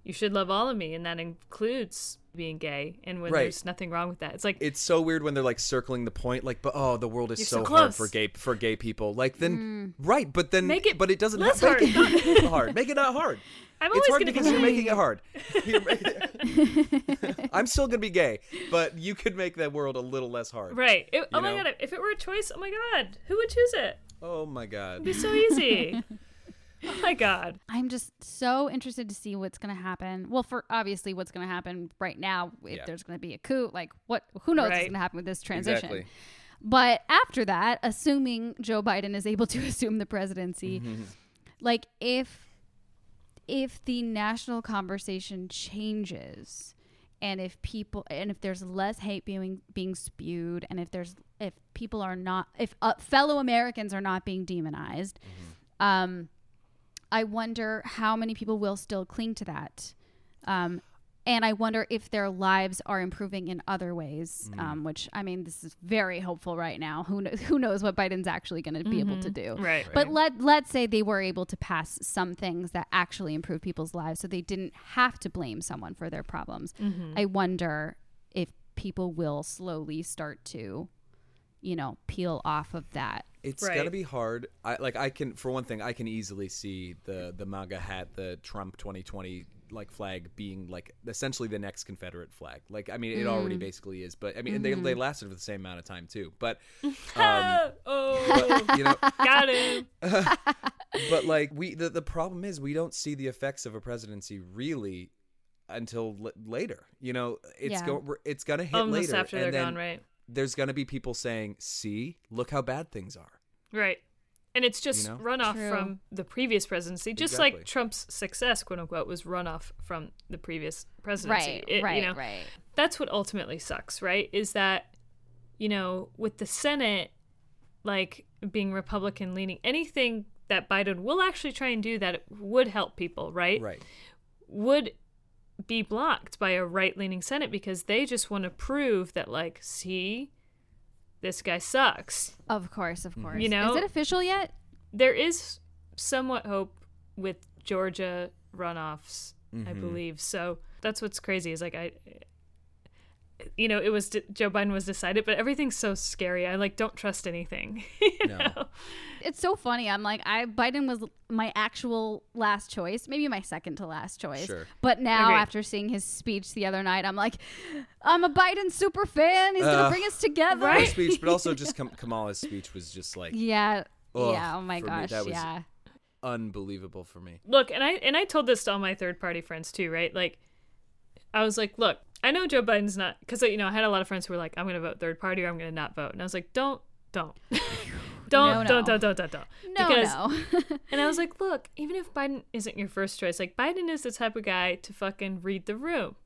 you should love all of me, and that includes being gay. And when Right. there's nothing wrong with that, it's like it's so weird when they're like circling the point like but oh the world is so, so hard for gay for gay people like then mm. right but then Make it but it doesn't less have, make hard. it not hard make it not hard I'm it's always hard gonna because be you're making it hard i'm still gonna be gay but you could make that world a little less hard Right. It- oh my god! If it were a choice, oh my god, who would choose it? oh my god It'd be so easy. Oh my god. I'm just so interested to see what's going to happen. Well, for obviously what's going to happen right now, if Yeah. there's going to be a coup, like what, who knows what's going to happen with this transition. exactly But after that, assuming Joe Biden is able to assume the presidency, Mm-hmm. like if if the national conversation changes and if people and if there's less hate being being spewed and if there's if people are not if uh, fellow Americans are not being demonized Mm-hmm. um I wonder how many people will still cling to that um and I wonder if their lives are improving in other ways, Mm. um, which I mean, this is very hopeful right now. Who knows? Who knows what Biden's actually going to be able to do? Right. But let let's say they were able to pass some things that actually improve people's lives, so they didn't have to blame someone for their problems. I wonder if people will slowly start to, you know, peel off of that. it's Right. gonna be hard i like i can for one thing i can easily see the the maga hat the trump 2020 like flag being like essentially the next confederate flag like i mean it already basically is but i mean they, they lasted for the same amount of time too but um oh, you know got him. but like we the, the problem is we don't see the effects of a presidency really until l- later you know it's Yeah. go it's gonna hit Almost later after they're and then gone, right? There's gonna be people saying see look how bad things are Right. And it's just know? runoff True. from the previous presidency, just Exactly. like Trump's success, quote unquote, was runoff from the previous presidency. Right, It- right, you know, right. That's what ultimately sucks, right? Is that, you know, with the Senate, like being Republican leaning, anything that Biden will actually try and do that would help people, right? right Would be blocked by a right leaning Senate because they just want to prove that, like, see, this guy sucks. Of course, of mm-hmm. course. You know- is it official yet? there is somewhat hope with Georgia runoffs, I mm-hmm. believe. So that's what's crazy is like I, you know, it was Joe Biden was decided, but everything's so scary. I like don't trust anything. you No. know? It's so funny. I'm like, I Biden was my actual last choice, maybe my second to last choice. Sure. But now, Agreed. after seeing his speech the other night, I'm like, I'm a Biden super fan. He's gonna Uh, bring us together. Her speech, but also just Kam- Kamala's speech was just like Yeah. Ugh, yeah. Oh my for me, gosh. yeah. unbelievable for me. Look, and I and I told this to all my third party friends too, right? Like, I was like, look, I know Joe Biden's not because you know I had a lot of friends who were like, I'm going to vote third party or I'm going to not vote, and I was like, don't, don't, don't, No, don't, don't, don't, don't, don't, No, because no. And I was like, look, even if Biden isn't your first choice, like Biden is the type of guy to fucking read the room.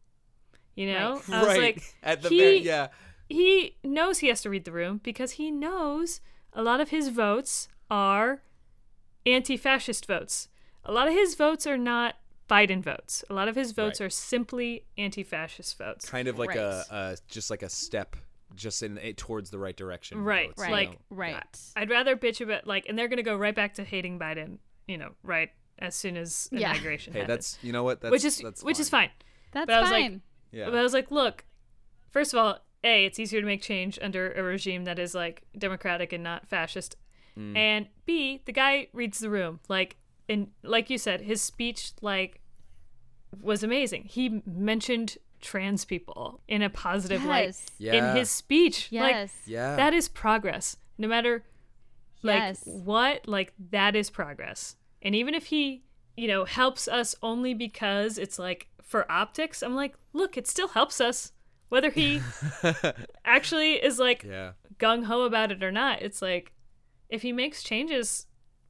You know? I was right like, at the he, very yeah. he knows he has to read the room because he knows a lot of his votes are anti fascist votes. A lot of his votes are not Biden votes. A lot of his votes are simply anti-fascist votes. Kind of like Right. a, a just like a step just in it towards the right direction. Right, votes, Right. Like- know? right. I'd rather bitch about like, and they're gonna go right back to hating Biden. You know, right as soon as Yeah. inauguration. Hey, happens. that's you know what? That's, which is that's which is fine. fine. That's But I was like- fine. Yeah. But I was like, look, first of all, a it's easier to make change under a regime that is like democratic and not fascist, Mm. and b the guy reads the room like and like you said, his speech like was amazing. He mentioned trans people in a positive light yeah. in his speech. Like Yes. yeah. that is progress. No matter like Yes. what, like that is progress. And even if he, you know, helps us only because it's like for optics, I'm like, look, it still helps us. Whether he actually is like yeah. gung ho about it or not, it's like if he makes changes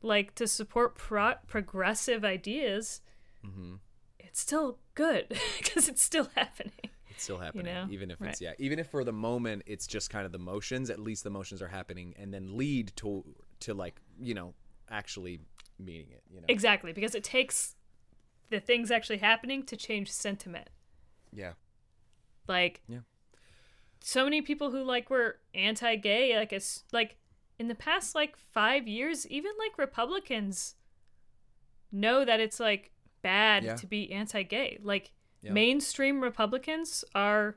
like to support pro- progressive ideas, hmm it's still good because it's still happening. It's still happening, know? even if Right. it's yeah, even if for the moment it's just kind of the motions. At least the motions are happening, and then lead to to like you know actually meaning it. You know. Exactly, because it takes the things actually happening to change sentiment. yeah. Like, Yeah. so many people who like were anti-gay, like it's like in the past like five years, even like Republicans know that it's like bad Yeah. to be anti-gay. Like Yeah. mainstream Republicans are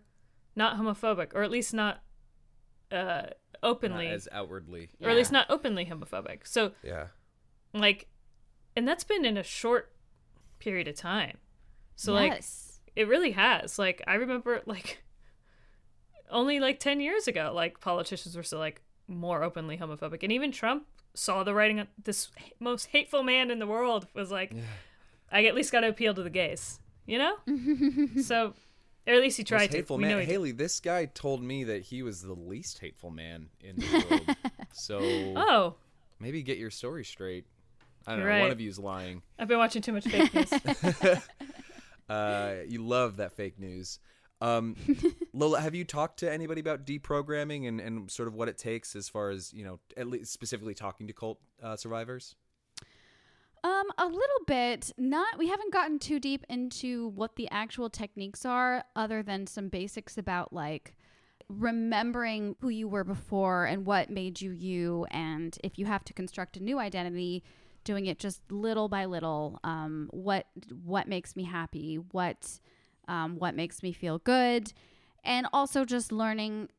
not homophobic, or at least not uh, Not openly, as outwardly. or at least not openly homophobic. So Yeah. like, and that's been in a short period of time. So like it really has. Like I remember like only like 10 years ago like politicians were still like more openly homophobic and even Trump saw the writing on this most hateful man in the world was like I at least got to appeal to the gays, you know? so or at least he tried Most to. hateful we man. know he. Haley, this guy told me that he was the least hateful man in the world. so Oh, maybe get your story straight. I don't know. You're One right. of you's lying. I've been watching too much fake news. Uh, you love that fake news. Um, Lola, have you talked to anybody about deprogramming and, and sort of what it takes as far as you know, at least specifically talking to cult uh, survivors? Um, a little bit. Not. We haven't gotten too deep into what the actual techniques are, other than some basics about like remembering who you were before and what made you you, and if you have to construct a new identity, doing it just little by little. Um, what what makes me happy? What um, what makes me feel good? And also just learning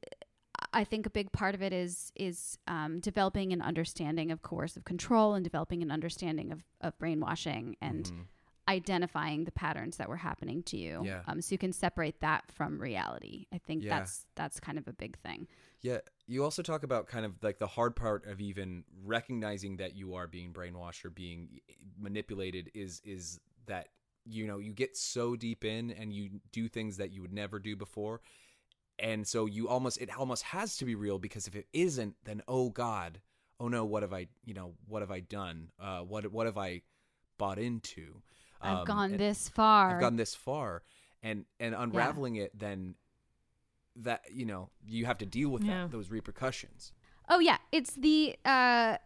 I think a big part of it is is um, developing an understanding of coercive control and developing an understanding of, of brainwashing and Mhm. identifying the patterns that were happening to you. Yeah. Um, so you can separate that from reality. I think Yeah. that's that's kind of a big thing. Yeah, you also talk about kind of like the hard part of even recognizing that you are being brainwashed or being manipulated is is that you know you get so deep in and you do things that you would never do before and so you almost it almost has to be real because if it isn't then oh god oh no what have i you know what have i done uh what what have i bought into I've Um, gone this far. I've gone this far, and and unraveling it, then that you know you have to deal with Yeah. that those repercussions. Oh yeah, it's the uh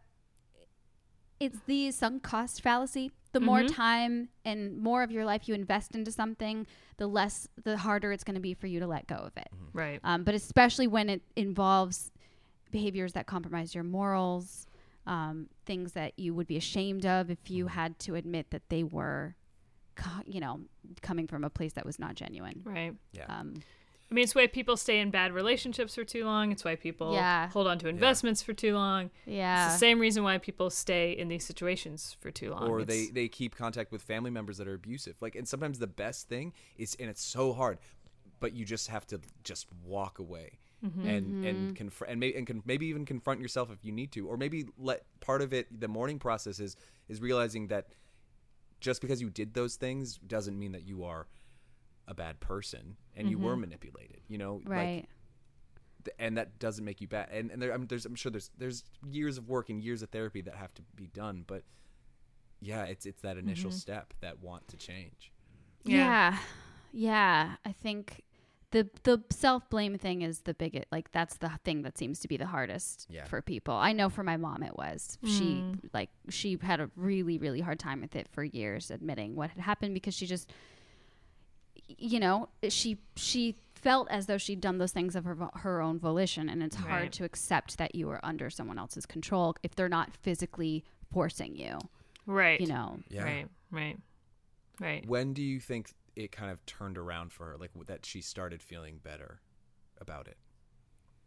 it's the sunk cost fallacy. The more Mhm. time and more of your life you invest into something, the less the harder it's going to be for you to let go of it. right. Um, but especially when it involves behaviors that compromise your morals, um, things that you would be ashamed of if you had to admit that they were, co- you know, coming from a place that was not genuine. Right. Yeah, Um, I mean, it's why people stay in bad relationships for too long. It's why people Yeah. hold on to investments for too long. Yeah. It's the same reason why people stay in these situations for too long. or they It's- they keep contact with family members that are abusive. Like, and sometimes the best thing is, and it's so hard, but you just have to just walk away. Mm-hmm. And and confront and, may- and can maybe even confront yourself if you need to, or maybe let part of it the mourning process is is realizing that just because you did those things doesn't mean that you are a bad person and you were mm-hmm. manipulated. You know, like right. th- and that doesn't make you bad. And and there, I'm, there's I'm sure there's there's years of work and years of therapy that have to be done, but yeah, it's it's that initial mm-hmm. step that want to change. Yeah. Yeah. Yeah. I think the the self blame thing is the biggest. Like that's the thing that seems to be the hardest Yeah. for people. I know for my mom it was. She hmm. like she had a really really hard time with it for years, admitting what had happened because she just, you know, she she felt as though she'd done those things of her her own volition, and it's hard to accept that you are under someone else's control if they're not physically forcing you. Right. You know. Yeah. Right. Right. Right. When do you think it kind of turned around for her? Like that she started feeling better about it?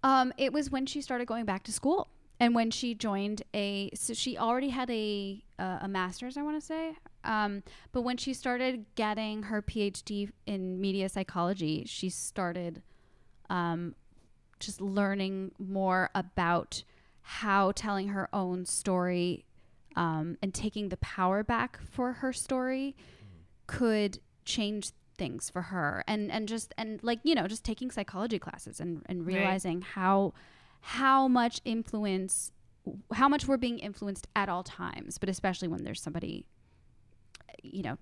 Um, it was when she started going back to school and when she joined a. So she already had a uh, a master's, I want to say. Um, but when she started getting her PhD in media psychology, she started um, just learning more about how telling her own story um, and taking the power back for her story could change things for her and and just and like you know just taking psychology classes and and Right. realizing how how much influence how much we're being influenced at all times but especially when there's somebody you know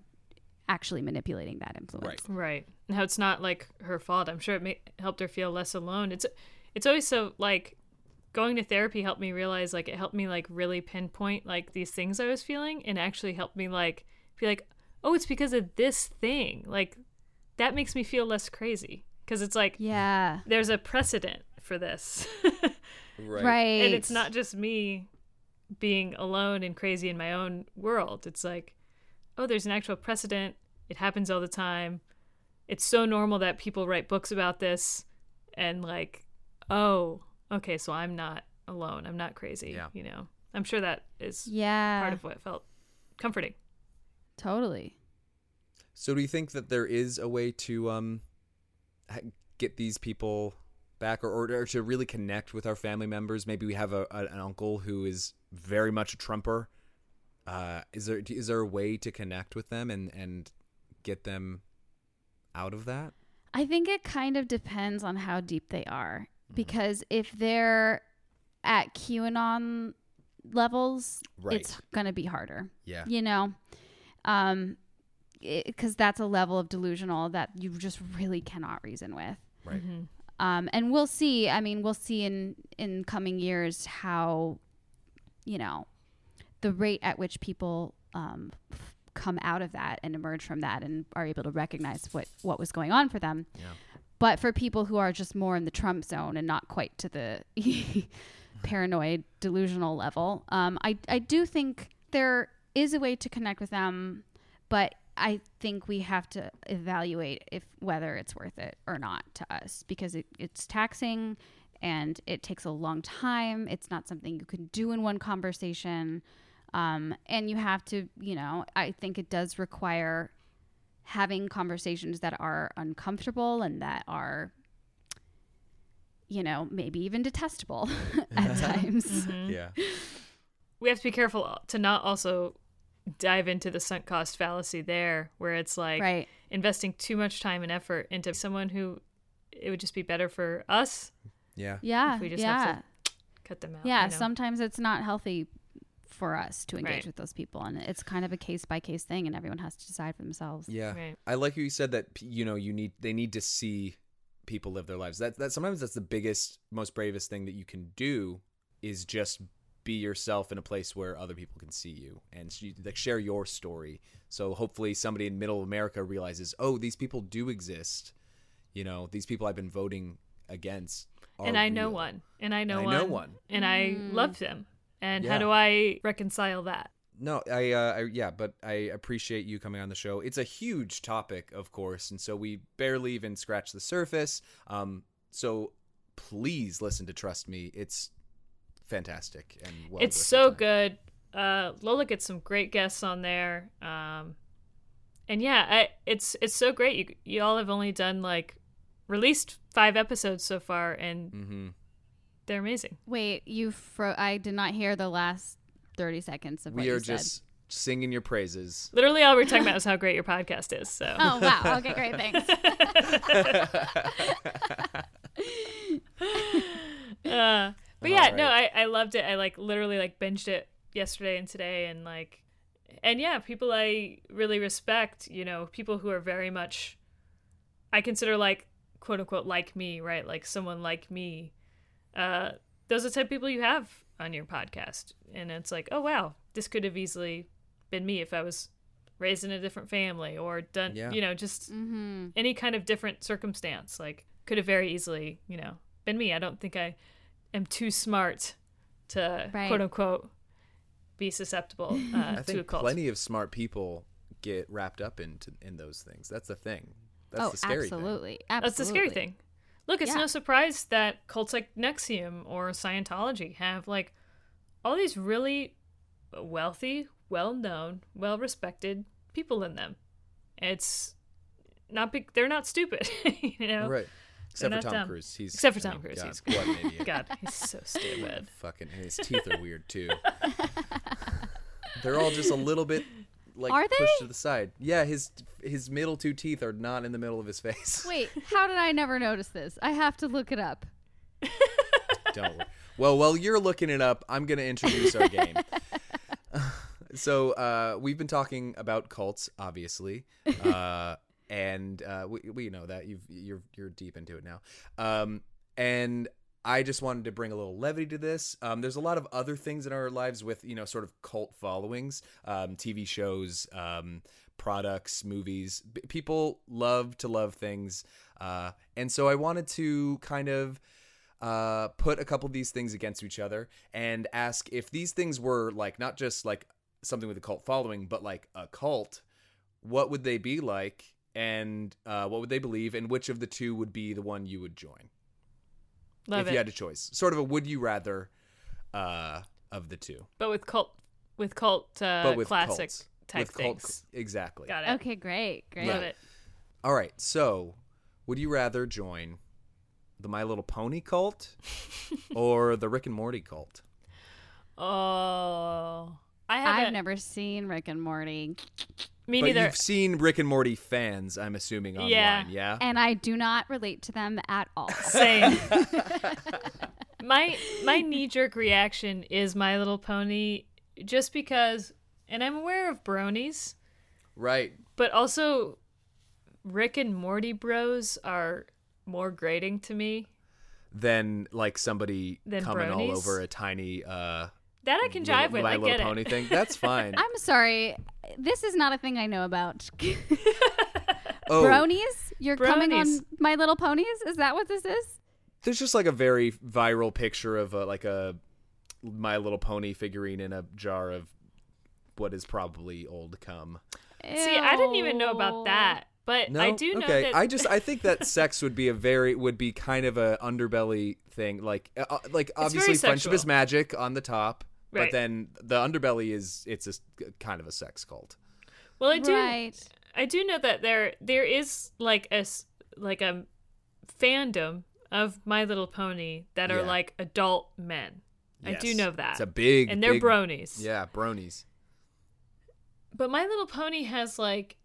actually manipulating that influence Right. Right. And how it's not like her fault. I'm sure it may- helped her feel less alone. It's it's always so like going to therapy helped me realize like it helped me like really pinpoint like these things I was feeling and actually helped me like be like, "Oh, it's because of this thing." Like that makes me feel less crazy because it's like yeah there's a precedent for this. right, and it's not just me being alone and crazy in my own world. It's like, oh, there's an actual precedent. It happens all the time. It's so normal that people write books about this and like, oh, okay, so I'm not alone. I'm not crazy. Yeah. You know, I'm sure that is yeah part of what felt comforting. totally So do you think that there is a way to um get these people back or, or, or to really connect with our family members? Maybe we have a, a, an uncle who is very much a Trumper. Uh, is there is there a way to connect with them and and get them out of that? I think it kind of depends on how deep they are. Mm-hmm. Because if they're at QAnon levels, Right. it's going to be harder. Yeah. You know? Um because that's a level of delusional that you just really cannot reason with. Right. Um, and we'll see. I mean, we'll see in in coming years how, you know, the rate at which people um, f- come out of that and emerge from that and are able to recognize what what was going on for them. Yeah. But for people who are just more in the Trump zone and not quite to the paranoid delusional level, um, I I do think there is a way to connect with them, but I think we have to evaluate if whether it's worth it or not to us because it, it's taxing and it takes a long time. It's not something you can do in one conversation. Um, and you have to, you know, I think it does require having conversations that are uncomfortable and that are, you know, maybe even detestable at times. Yeah. we have to be careful to not also dive into the sunk cost fallacy there where it's like Right. investing too much time and effort into someone who it would just be better for us Yeah. Yeah. if we just yeah. have to cut them out. yeah. you know? Sometimes it's not healthy for us to engage Right. with those people. And it's kind of a case by case thing, and everyone has to decide for themselves. Yeah. Right. I like how you said that you know you need they need to see people live their lives. That that sometimes that's the biggest most bravest thing that you can do is just be yourself in a place where other people can see you and like share your story. So hopefully somebody in middle America realizes, "Oh, these people do exist." You know, these people I've been voting against are and I know one, and I know I one, know one. and I mm. love them. And how do I reconcile that? No, I, uh, I yeah, but I appreciate you coming on the show. It's a huge topic, of course, and so we barely even scratched the surface. Um, so please listen to Trust Me. It's fantastic and well it's so good. Uh, Lola gets some great guests on there. Um, and yeah, I, it's it's so great. You you all have only done like released five episodes so far, and Mhm. They're amazing. Wait, you fro- I did not hear the last 30 seconds of what We you are said. just singing your praises. Literally, all we're talking about is how great your podcast is. So Oh, wow. Okay, great. Thanks. Uh, but yeah, All no. I, I loved it. I like literally like binged it yesterday and today and like and yeah, people I really respect, you know, people who are very much I consider like quote unquote like me, right? Like someone like me. Uh, those are the type of people you have on your podcast, and it's like, oh wow, this could have easily been me if I was raised in a different family or done, Yeah. you know, just Mm-hmm. any kind of different circumstance. Like could have very easily, you know, been me. I don't think I am too smart to Right. quote unquote be susceptible uh, I to a think cult. plenty of smart people get wrapped up into in those things. That's the thing. That's oh, the scary thing. absolutely. That's the scary thing. Look, it's Yeah. no surprise that cults like NXIVM or Scientology have like all these really wealthy, well-known, well-respected people in them. It's not big. They're not stupid, you know. Right. Except for Tom dumb. Cruise. He's Except for I Tom mean, Cruise, God, he's- what an idiot. God, he's so stupid. Fucking his teeth are weird too. They're all just a little bit like Are pushed they? to the side. Yeah, his his middle two teeth are not in the middle of his face. Wait, how did I never notice this? I have to look it up. Don't worry. Well, while you're looking it up, I'm going to introduce our game. so uh, we've been talking about cults, obviously, uh, and uh, we, we know that you've you're you're deep into it now. Um, and I just wanted to bring a little levity to this. Um, there's a lot of other things in our lives with you know sort of cult followings, um, TV shows, um, products, movies. B- people love to love things, uh, and so I wanted to kind of uh, put a couple of these things against each other and ask if these things were like not just like something with a cult following, but like a cult, what would they be like, and uh, what would they believe, and which of the two would be the one you would join Love if it. you had a choice? Sort of a would you rather uh, of the two, but with cult, with cult uh, but with classic cults. type with cult, things. exactly. Got it. Okay, great, great. Love it. All right, so would you rather join the My Little Pony cult or the Rick and Morty cult? Oh, I I've haven't. never seen Rick and Morty, me but neither. you've seen Rick and Morty fans, I'm assuming online, Yeah. yeah. and I do not relate to them at all. Same. my my knee jerk reaction is My Little Pony, just because, and I'm aware of bronies, Right. but also Rick and Morty bros are more grating to me. Than like somebody Than coming all over a tiny uh That I can jive little, with. My I Little get Pony it. thing. That's fine. I'm sorry, this is not a thing I know about. oh, Bronies? You're coming on My Little Ponies? Is that what this is? there's just like a very viral picture of a, like a My Little Pony figurine in a jar of what is probably old cum. See, I didn't even know about that, but No, I do know okay. that. I just I think that sex would be a very would be kind of a underbelly thing. Like uh, uh, like obviously friendship is magic on the top, but Right. then the underbelly is it's a s- kind of a sex cult. well, I do. Right. I do know that there there is like a s- like a fandom of My Little Pony that are Yeah. like adult men. I do know that. It's a big and they're big- bronies. Yeah, bronies. But My Little Pony has like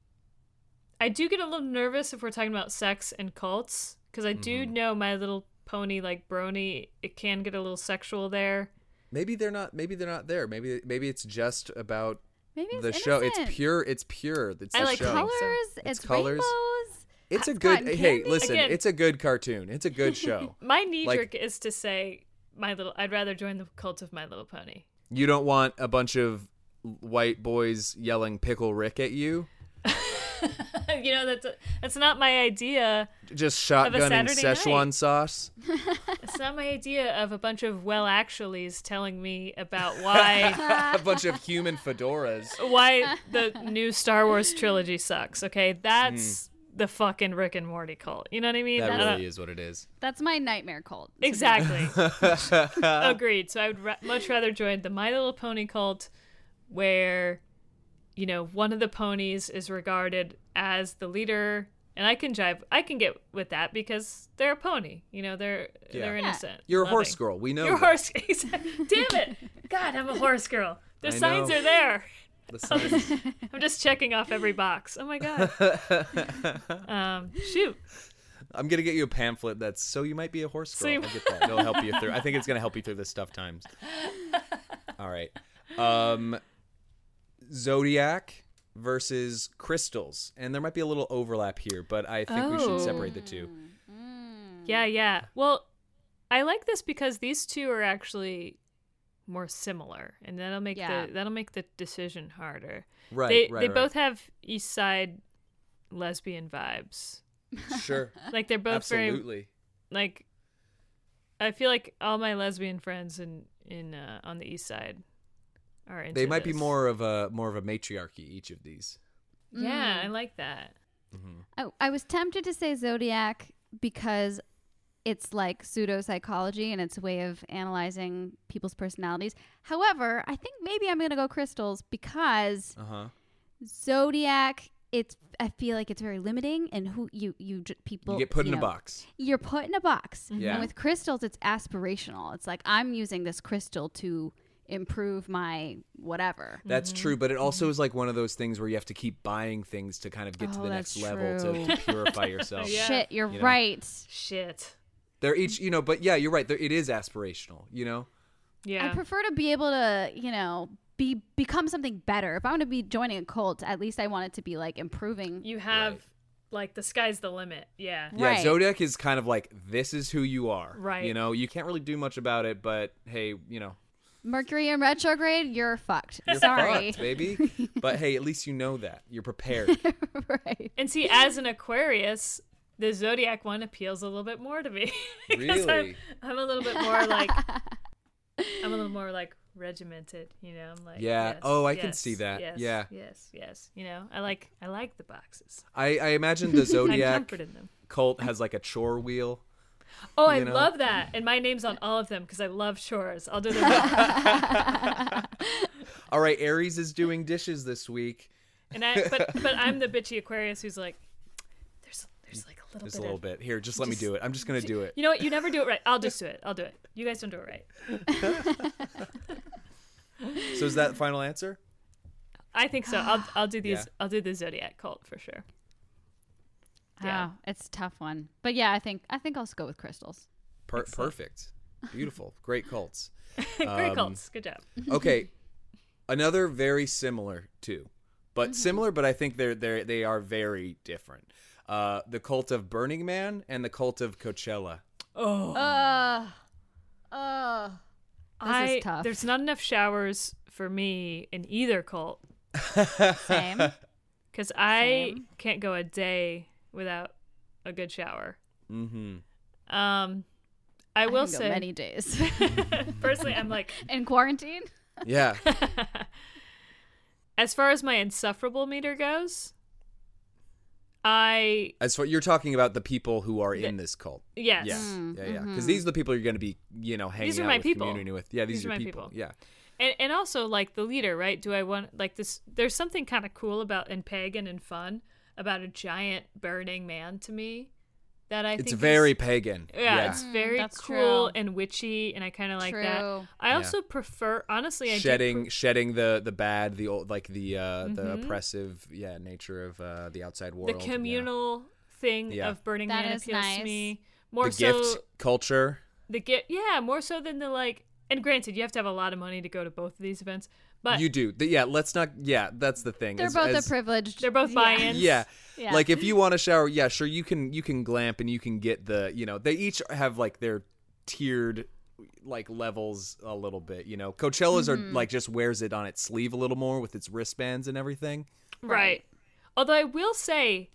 I do get a little nervous if we're talking about sex and cults because I do Mm-hmm. know My Little Pony like brony it can get a little sexual there. Maybe they're not. Maybe they're not there. Maybe maybe it's just about Maybe it's the show. It's pure. It's pure. It's I the like show. colors. It's It's, colors. rainbows. It's a good. Hey, candy. listen. Again- it's a good cartoon. It's a good show. My knee Like- jerk is to say My Little I'd rather join the cult of My Little Pony. you don't want a bunch of white boys yelling "pickle Rick" at you. you know that's that's not my idea. Just a shotgunning Szechuan night. sauce. It's not my idea of a bunch of well actuallys telling me about why a bunch of human fedoras. why the new Star Wars trilogy sucks. Okay, that's hmm. the fucking Rick and Morty cult. You know what I mean? That really is what it is. That's my nightmare cult. Exactly. Agreed. So I would ra- much rather join the My Little Pony cult, where, you know, one of the ponies is regarded as the leader, and I can jive. I can get with that because they're a pony. You know, they're Yeah. they're Yeah. innocent. You're a loving. horse girl. We know. You're a that. horse. exactly. Damn it! God, I'm a horse girl. The I signs know. are there. The signs. I'm just checking off every box. Oh my god. um, shoot. I'm gonna get you a pamphlet that's so you might be a horse So girl. you- I'll get that. It'll help you through. I think it's gonna help you through this tough times. All right. Um, Zodiac versus crystals, and there might be a little overlap here, but I think we should separate the two. Yeah, yeah. Well, I like this because these two are actually more similar, and that'll make Yeah. the that'll make the decision harder. Right. they right, they right. both have East Side lesbian vibes. Sure. Like they're both very Absolutely. like. I feel like all my lesbian friends in in uh, on the East Side are into They might be more of a more of a matriarchy each of these. Yeah, I mm. like that. Mm-hmm. I, I was tempted to say zodiac because it's like pseudo psychology and it's a way of analyzing people's personalities. However, I think maybe I'm going to go crystals because Uh-huh. zodiac it's I feel like it's very limiting and who you you people You get put in know, a box. You're put in a box. Mm-hmm. Yeah. And with crystals it's aspirational. It's like I'm using this crystal to improve my whatever. That's true, but it mm-hmm. also mm-hmm. is like one of those things where you have to keep buying things to kind of get to Oh, the next that's level to, to purify yourself. Yeah. Shit, you're You know. right. Shit. They're each, you know, but yeah, you're right. They're, it is aspirational, you know? Yeah. I prefer to be able to, you know, be become something better. If I want to be joining a cult, at least I want it to be like improving. you have Right. like the sky's the limit. Yeah. Yeah, Right. Zodiac is kind of like this is who you are. Right. You know, you can't really do much about it, but hey, you know, Mercury in retrograde, you're fucked. you're Sorry. fucked, baby. but hey, at least you know that. You're prepared. right. And see, as an Aquarius, the zodiac one appeals a little bit more to me. because Really? I'm, I'm a little bit more like I'm a little more like regimented, you know. I'm like Yeah. yes, Oh, I can see that. Yes, Yeah. Yes, yes. You know, I like I like the boxes. I, I imagine the I'm Zodiac in them. cult has like a chore wheel. Oh, I know? love that. And my name's on all of them because I love chores. I'll do them. All right, Aries is doing dishes this week. and I but but I'm the bitchy Aquarius who's like there's there's like a little Just bit a little of, bit. Here, just let me do it. I'm just gonna do it. You know what? You never do it right. I'll just do it. I'll do it. You guys don't do it right. So is that the final answer? I think so. I'll I'll do these. Yeah. I'll do the zodiac cult for sure. Yeah. Yeah, it's a tough one. But yeah, I think I think I'll just go with crystals. Per- perfect. Beautiful. Great cults. Great Um, cults. Good job. Okay. Another very similar too. But similar, but I think they're they they are very different. Uh, the cult of Burning Man and the cult of Coachella. Oh, Uh uh this I is tough. there's not enough showers for me in either cult Same. because I Same. can't go a day without a good shower. Mm-hmm. Um, I will can go say many days personally, I'm like in quarantine. Yeah. as far as my insufferable meter goes, I As for you're talking about the people who are in this cult. yes. Yeah. Mm, Yeah, yeah. Because these are the people you're going to be, you know, hanging These are out my with, people. community with. Yeah, these, These are are my people. people. Yeah. and and also like the leader right do i want like this there's something kind of cool about and pagan and fun about a giant burning man to me that i It's think is- very pagan. yeah, Yeah. it's very that's cool true. and witchy and i kind of like that True. i Yeah. also prefer honestly i shedding pre- shedding the the bad, the old like the uh the Mhm. oppressive, yeah, nature of uh the outside world. the yeah. communal thing Yeah. of burning That man is appeals nice. to me more the so gift culture. the gift yeah more so than the like and granted you have to have a lot of money to go to both of these events but you do. The, yeah, let's not yeah, that's the thing. They're As- both as- a privileged. they're both yeah. buy-ins Yeah. Yeah. Like if you want to shower, yeah, sure you can you can glamp and you can get the, you know, they each have like their tiered like levels a little bit, you know. Coachella's are Mm-hmm. like just wears it on its sleeve a little more with its wristbands and everything. Right. Although I will say,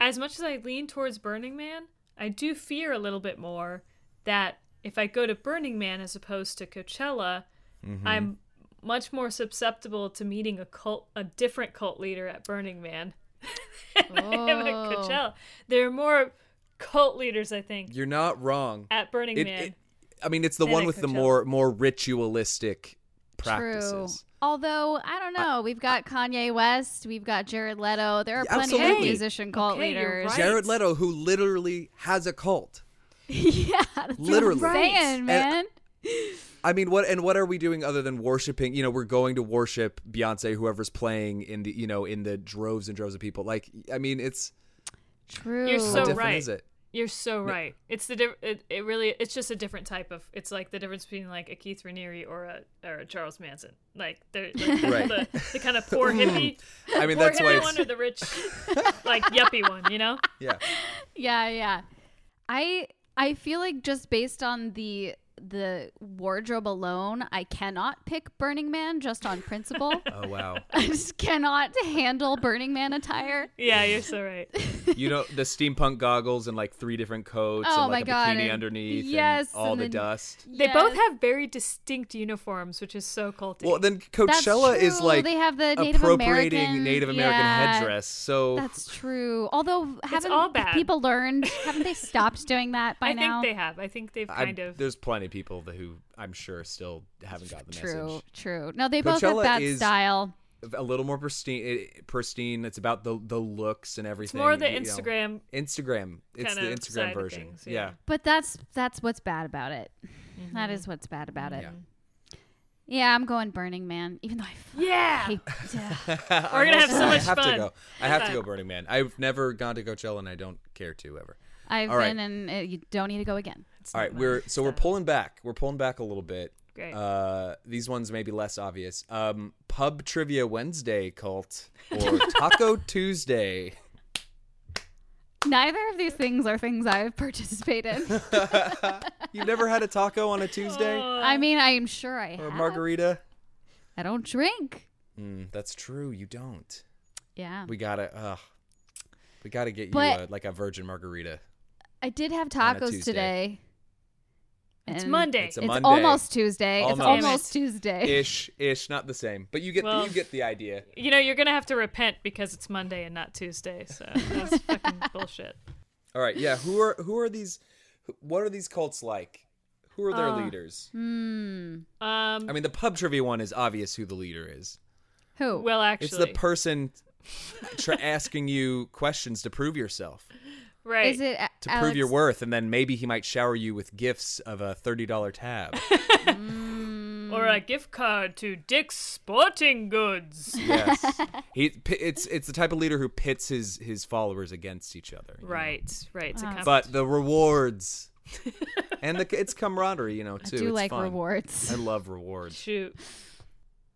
as much as I lean towards Burning Man, I do fear a little bit more that if I go to Burning Man as opposed to Coachella, Mm-hmm. I'm much more susceptible to meeting a cult, a different cult leader at Burning Man than I am at Oh. Coachella. There are more cult leaders, I think, You're not wrong. at Burning It- Man. it- I mean, it's the one at with the more more ritualistic True. practices. Although I don't know, we've got Kanye West, we've got Jared Leto. There are Yeah, plenty of musician cult Okay, leaders. right. Jared Leto, who literally has a cult. yeah, that's Literally. what I'm saying, man. I mean, what and what are we doing other than worshiping? You know, we're going to worship Beyonce, whoever's playing in the you know in the droves and droves of people. Like, I mean, it's True. You're so different right. is it? You're so right. It's the diff- it, it really it's just a different type of it's like the difference between like a Keith Raniere or a or a Charles Manson. Like they're like the, Right. the, the kind of poor hippie I mean, poor that's why hippie it's one or the rich like yuppie one, you know? yeah. Yeah, yeah. I I feel like just based on the the wardrobe alone, I cannot pick Burning Man just on principle. Oh wow. I just cannot handle Burning Man attire. Yeah, you're so right. you know the steampunk goggles and like three different coats Oh and like my a God, bikini and- underneath yes, and all and the then- dust. They both have very distinct uniforms, which is so culty. Well, then Coachella is true. like they have the Native appropriating American Native American yeah, headdress. So That's true. Although haven't all bad. people learned? Haven't they stopped doing that by I now? I think they have. I think they've I- kind of. there's plenty of people who I'm sure still haven't got the True, message. true. true. No, they both have Coachella bad is- style. A little more pristine. Pristine. It's about the the looks and It's everything. more the you know. Instagram. Instagram. It's the Instagram version. things, yeah. yeah. But that's that's what's bad about it. Mm-hmm. That is what's bad about it. Yeah. Yeah, I'm going Burning Man, even though I f- Yeah. hate. We're gonna have so much fun. I much have to go. I have to go Burning Man. I've never gone to Coachella and I don't care to ever. I've All right. been, and uh, you don't need to go again. All not we're so we're pulling back. We're pulling back a little bit. Great. Uh, these ones may be less obvious. Um, Pub Trivia Wednesday cult or Taco Tuesday. Neither of these things are things I've participated. in. You've never had a taco on a Tuesday I mean, I'm sure I or a have. margarita? I don't drink. Mm, that's true. You don't. Yeah, We gotta. Uh, we gotta get you a, like a virgin margarita. I did have tacos today. It's Monday. It's a It's Monday. almost Tuesday. Almost. It's almost Tuesday. Ish, ish, not the same, but you get Well- the, you get the idea. you know, you're gonna have to repent because it's Monday and not Tuesday. So that's fucking bullshit. All right, yeah. Who are who are these? What are these cults like? Who are their Uh, leaders? Hmm. Um. I mean, the pub trivia one is obvious who the leader is. Who? well, actually, It's the person tra- asking you questions to prove yourself, right. Is it A- to Alex? prove your worth, and then maybe he might shower you with gifts of a thirty dollar tab. or a gift card to Dick's Sporting Goods. yes, he. pi- It's it's the type of leader who pits his his followers against each other. you know? right. Right. It's a Wow. comp- But the rewards and the it's camaraderie, you know, too. I do It's like fun. rewards. I love rewards. shoot.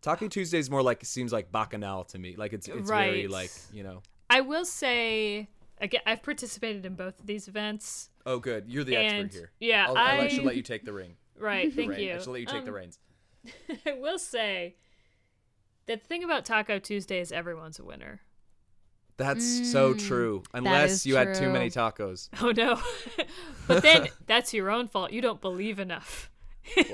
Taco Tuesday's more like seems like bacchanal to me. Like it's it's very Right. like you know. I will say again, I've participated in both of these events. Oh, good. You're the And- expert here. yeah, I'll, I'll I- actually let you take the ring. Right. Thank Rein. you. I should let you take the Um, reins. I will say that the thing about Taco Tuesday is everyone's a winner. That's so Mm, true. Unless is you had too many tacos. Oh no. but then that's your own fault. You don't believe enough.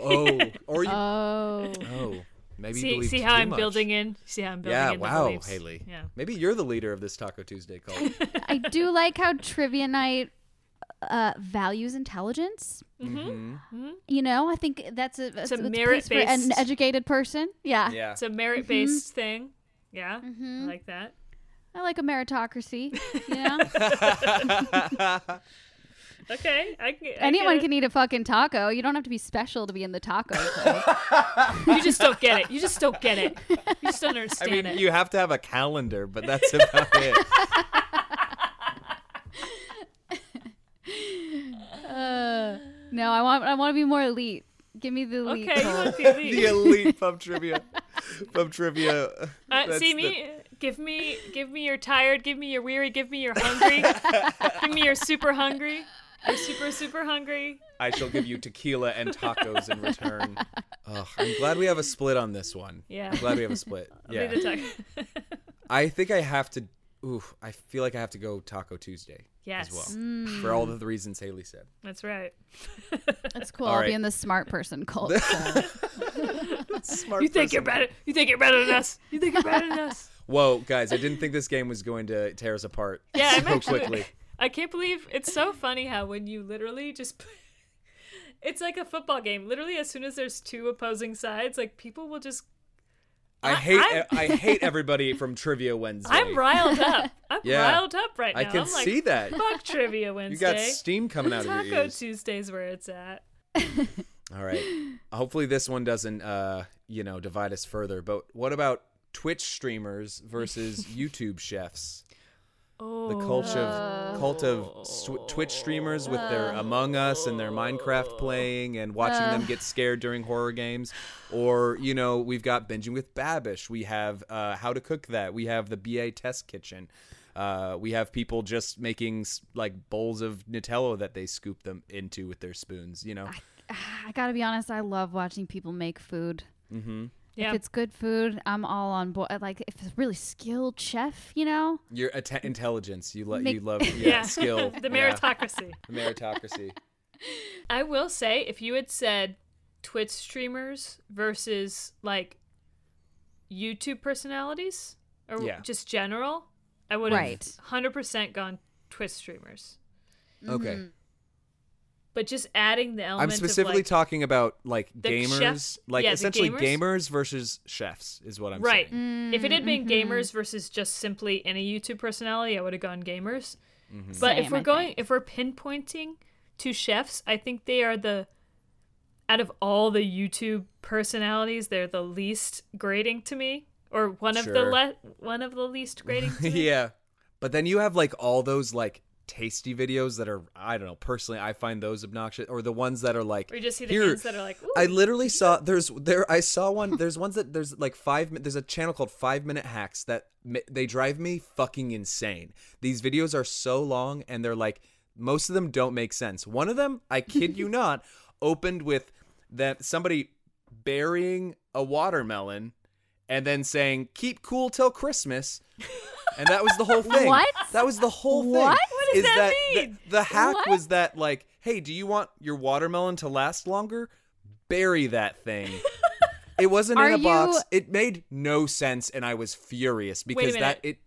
Oh, or you. Oh. oh, maybe you see believed see how too I'm much. building in? See how I'm building Yeah. in the Wow, beliefs? Haley. Yeah. Maybe you're the leader of this Taco Tuesday cult. I do like how Trivia Night uh, values intelligence. mm-hmm. You know, I think that's a, that's a a merit-based- an educated person. Yeah. Yeah. It's a merit based Mm-hmm. thing. Yeah. I like that. I like a meritocracy. You know, Okay. I can, I anyone get can eat a fucking taco. You don't have to be special to be in the taco You just don't get it. You just don't get it. You just don't understand I understand mean, it. you have to have a calendar, but that's about it. uh, no, I want I want to be more elite. Give me the elite. okay, you want the elite. the elite pub trivia. Pub trivia. Uh, That's see the- me. Give me, give me your tired. Give me your weary. Give me your hungry. give me your super hungry. You're super, super hungry. I shall give you tequila and tacos in return. Ugh, I'm glad we have a split on this one. Yeah. I'm glad we have a split. Be Yeah. the taco. I think I have to. Ooh, I feel like I have to go Taco Tuesday yes, as well Mm. for all the reasons Haley said. that's right. That's cool. All I'll right. be in the smart person cult. so. Smart You think you're better? You think you're better than us? You think you're better than us? Whoa, guys! I didn't think this game was going to tear us apart Yeah, so quickly. I can't believe it's so funny how when you literally just. It's like a football game. Literally, as soon as there's two opposing sides, like people will just. I I- hate I hate everybody from Trivia Wednesday. I'm riled up. I'm Yeah. riled up right now. I can like, see that. Fuck trivia Wednesday. You got steam coming out of your ears. Taco. Tuesday's where it's at. All right. Hopefully this one doesn't uh, you know, divide us further. But what about Twitch streamers versus YouTube chefs? Oh, The cult of cult of st- Twitch streamers with their Among Us and their Minecraft playing and watching them get scared during horror games, or you know we've got binging with Babish. We have uh, how to cook that. We have the BA Test Kitchen. Uh, we have people just making like bowls of Nutella that they scoop them into with their spoons. You know. I gotta be honest. I love watching people make food. Mm-hmm. Yeah. If it's good food, I'm all on board. Like if it's a really skilled chef, you know. Your atta- intelligence. You love. Make- you love. Yeah. yeah. Skill. the yeah, meritocracy. the meritocracy. I will say, if you had said Twitch streamers versus like YouTube personalities or Yeah. just general, I would have Right. 100% gone Twitch streamers. Okay. Mhm. But just adding the element I'm specifically of like, talking about like gamers, chefs- like yeah, essentially gamers. gamers versus chefs is what I'm saying. right. saying. If it had been Mhm. gamers versus just simply any YouTube personality, I would have gone gamers. Mm-hmm. But if we're going, if we're pinpointing to chefs, I think they are the, out of all the YouTube personalities, they're the least grating to me, or one of the Sure. le- one of the least grating. To me. yeah. But then you have like all those like tasty videos that are I don't know, personally I find those obnoxious or the ones that are like Or you just see the Here, hands that are like, Ooh, I literally saw there's there I saw one there's ones that there's like 5 there's a channel called 5 minute hacks that they drive me fucking insane. These videos are so long and they're like most of them don't make sense. One of them, I kid you not, opened with that somebody burying a watermelon and then saying keep cool till Christmas. And that was the whole thing. What? That was the whole thing. What? Is that the- mean? The, hack What? was that like, hey, do you want your watermelon to last longer? Bury that thing. It wasn't Are in a box. It made no sense, and I was furious because that it.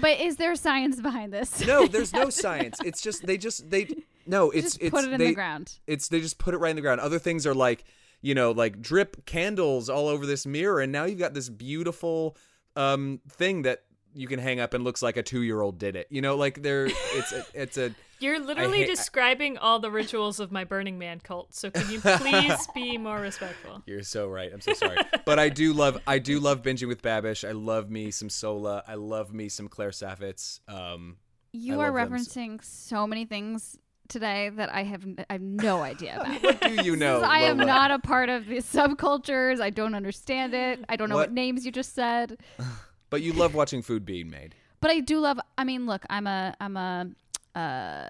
But is there science behind this? No, there's no science. It's just they just they no. It's Just it's put it in they, the ground. It's they just put it right in the ground. Other things are like you know like drip candles all over this mirror, and now you've got this beautiful um thing that you can hang up and looks like a two year old did it. You know, like there it's a, it's a you're literally hate- describing all the rituals of my Burning Man cult. So can you please be more respectful? You're so right. I'm so sorry. but I do love I do love binging with Babish. I love me some Sohla. I love me some Claire Saffitz. Um You I are love them so- referencing so many things today that I have I have no idea about. What do you know? I am not a part of the subcultures. I don't understand it. I don't know what, What? names you just said. But you love watching food being made. But I do love. I mean, look, I'm a, I'm a, uh,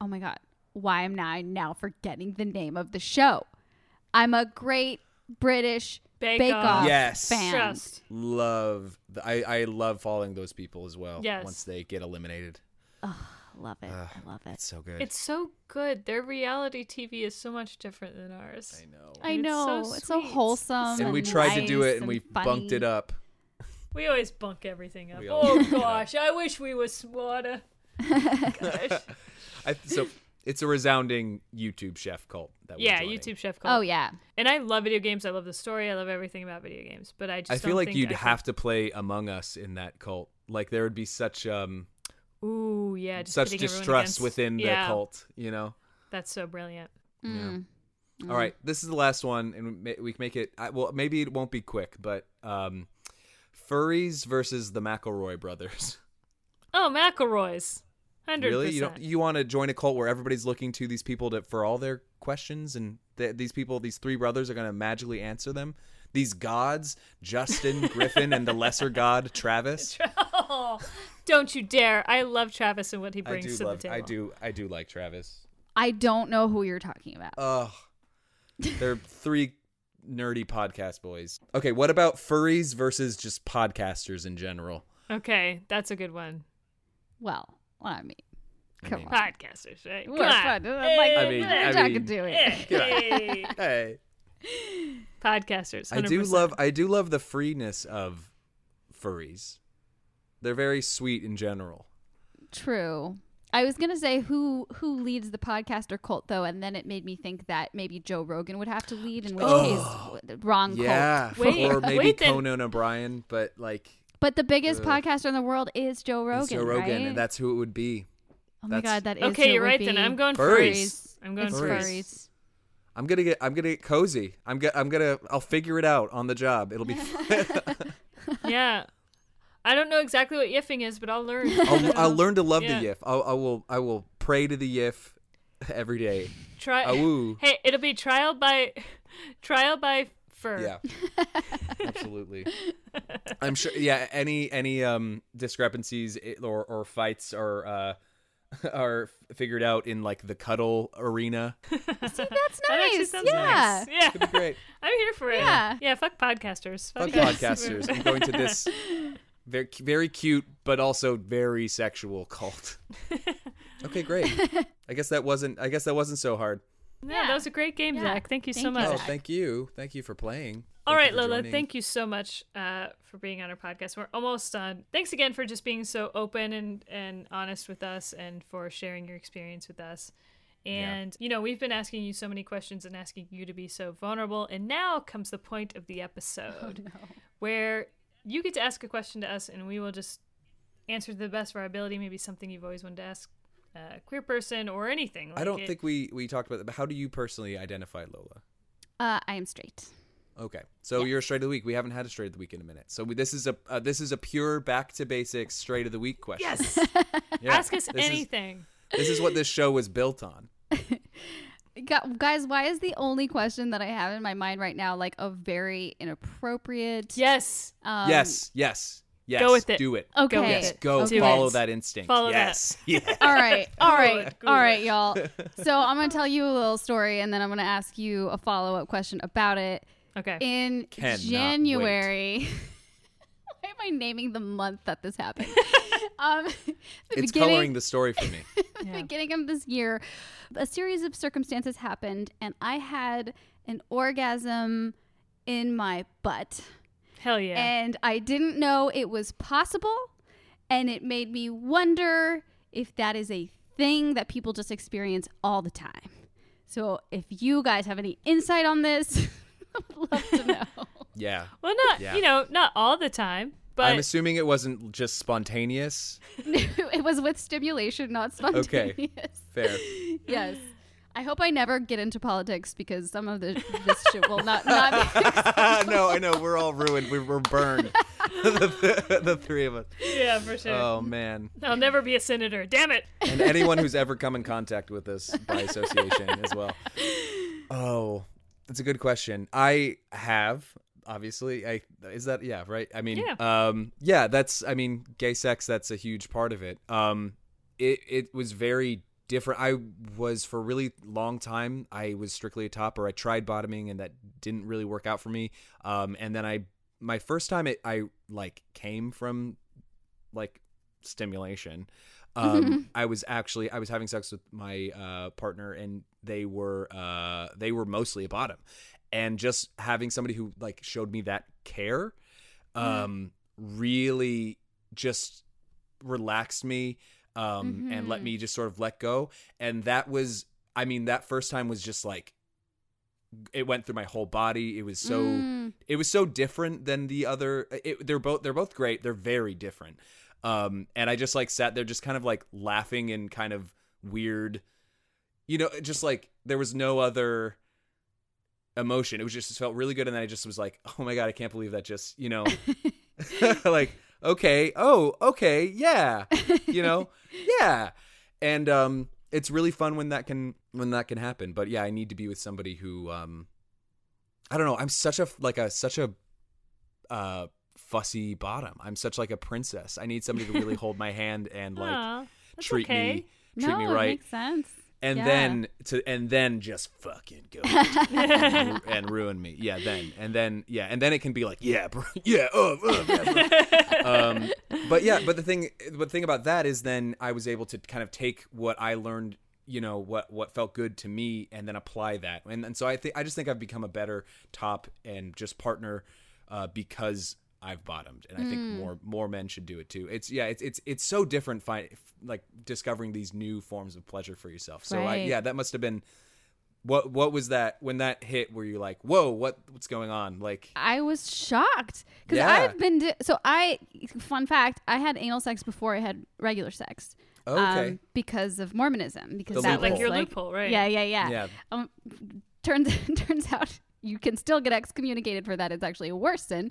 oh my god, why am I now forgetting the name of the show? I'm a great British Bake Bake Off. Off Yes. fan. Trust. Love the, I I love following those people as well. Yes. Once they get eliminated. Love it. Ugh, I love it. It's so good. It's so good. Their reality TV is so much different than ours. I know. I It's know. so it's so sweet. wholesome. and we and tried to do nice it and we funny. bunked it up. We always bunk everything up. We Oh always bunk it up. gosh, I wish we were smarter. Gosh. I, so it's a resounding YouTube chef cult that we're yeah, joining. YouTube chef cult. Oh yeah. And I love video games. I love the story. I love everything about video games. But I just I feel don't like think you'd I could- have to play Among Us in that cult. Like there would be such um Ooh, yeah, just such pitting everyone distrust against- within the yeah, cult, you know. That's so brilliant. Mm. All right, this is the last one, and we ma- we can make it. I, well, maybe it won't be quick, but um, furries versus the McElroy brothers. Oh, McElroy's. 100%. Really, you don't you want to join a cult where everybody's looking to these people to for all their questions, and th- these people, these three brothers, are going to magically answer them. These gods, Justin, Griffin, and the lesser god Travis. Oh, don't you dare. I love Travis and what he I brings do to love. the table. I do. I do like Travis. I don't know who you're talking about. Oh. They're three nerdy podcast boys. Okay, what about furries versus just podcasters in general? Okay, that's a good one. Well, I mean, I mean- on. Podcasters, right? We're Come on. fun. Like, Hey, I mean- come I on. we're talking mean- to it. Hey, Hey, Podcasters. 100%. I do love. I do love the freeness of furries. They're very sweet in general. True. I was gonna say who who leads the podcaster cult though, and then it made me think that maybe Joe Rogan would have to lead, in which Oh. case wrong Yeah, cult. Wait, or maybe wait, then- Conan O'Brien, but like But the biggest Ugh. podcaster in the world is Joe Rogan, it's Joe Rogan, right? and that's who it would be. oh my god, that is Okay, you're right then. I'm going Furries. furries. I'm going It's furries. furries. I'm gonna get. I'm gonna get cozy. I'm gonna. I'm gonna. I'll figure it out on the job. It'll be. Yeah. I don't know exactly what yiffing is, but I'll learn. I'll, I'll learn to love Yeah. the yiff. I'll, I will. I will pray to the yiff every day. Try. Awoo. Hey, it'll be trial by trial by fur. Yeah, absolutely. I'm sure. Yeah, any any um discrepancies or or fights are uh are figured out in like the cuddle arena. See, that's That nice. sounds Yeah. nice. Yeah. Could be great. I'm here for it. Yeah. Yeah, fuck podcasters. Fuck yes. podcasters. I'm going to this very very cute but also very sexual cult. Okay, great. I guess that wasn't. I guess that wasn't so hard. No, Yeah. that was a great game, Yeah. Zach. Thank you so Thank you, much. Oh, thank you. Thank you for playing. All Thank right, Lola, joining. thank you so much uh, for being on our podcast. We're almost done. Thanks again for just being so open and, and honest with us and for sharing your experience with us. And, you know, we've been asking you so many questions and asking you to be so vulnerable. And now comes the point of the episode where you get to ask a question to us and we will just answer to the best of our ability. Maybe something you've always wanted to ask a queer person or anything. I don't it- think we we talked about that. But how do you personally identify Lola? Uh, I am straight. Okay, so you're a straight of the week. We haven't had a straight of the week in a minute. So we, this is a uh, this is a pure back to basics straight of the week question. Yes. Yeah. Ask us This is- anything. This is what this show was built on. Gu- Guys, why is the only question that I have in my mind right now like a very inappropriate? Yes. Um, yes, yes, yes. Go with it. Do it. Okay. Go with Yes, it. go. Okay. Follow it. that instinct. Follow yes. Yeah. All right. All right. All right, y'all. So I'm going to tell you a little story and then I'm going to ask you a follow up question about it. Okay. In Cannot January. Why am I naming the month that this happened? Um, the It's coloring the story for me. the Yeah. beginning of this year, a series of circumstances happened, and I had an orgasm in my butt. Hell yeah. And I didn't know it was possible. And it made me wonder if that is a thing that people just experience all the time. So if you guys have any insight on this, I would love to know. Yeah. well, not Yeah. you know, not all the time, but I'm assuming it wasn't just spontaneous. it was with stimulation, not spontaneous. Okay, fair. Yes. I hope I never get into politics because some of the, this shit will not not. no, I know. We're all ruined. We were burned. the, the three of us. yeah, for sure. Oh man. I'll never be a senator. Damn it. and anyone who's ever come in contact with us by association as well. Oh, that's a good question. I have obviously. I is that yeah right. I mean, Yeah. um, yeah. That's I mean, gay sex. That's a huge part of it. Um, it it was very different. I was for a really long time. I was strictly a topper. I tried bottoming, and that didn't really work out for me. Um, and then I my first time it I like came from like stimulation um i was actually i was having sex with my uh partner and they were uh they were mostly a bottom and just having somebody who like showed me that care um really just relaxed me um and let me just sort of let go. And that was i mean that first time was just like it went through my whole body. It was so Mm. it was so different than the other it, they're both they're both great. They're very different. Um and i just like sat there just kind of like laughing and kind of weird you know just like there was no other emotion. It was just it felt really good and then i just was like oh my god i can't believe that just you know like okay oh okay yeah you know yeah. And um it's really fun when that can when that can happen. But yeah i need to be with somebody who um i don't know i'm such a like a such a uh fussy bottom. I'm such like a princess. I need somebody to really hold my hand and like Aw, that's treat okay. me treat no, me it right. makes sense. And yeah. then to and then just fucking go and, and ruin me. Yeah then. And then yeah and then it can be like yeah bro. Yeah uh, uh, yeah, bro. um but yeah but the thing but the thing about that is then i was able to kind of take what i learned you know what what felt good to me and then apply that. And and so i think i just think i've become a better top and just partner uh because I've bottomed, and I think Mm. more more men should do it too. It's yeah, it's it's it's so different. Fi- like discovering these new forms of pleasure for yourself. So I, yeah, that must have been what what was that when that hit? Were you like, whoa, what what's going on? Like, I was shocked because Yeah. I've been di- so I. Fun fact: I had anal sex before I had regular sex. okay, Um, because of Mormonism, because The that like was your like, loophole, right? Yeah, yeah, yeah. yeah, Um, turns turns out you can still get excommunicated for that. It's actually a worse sin.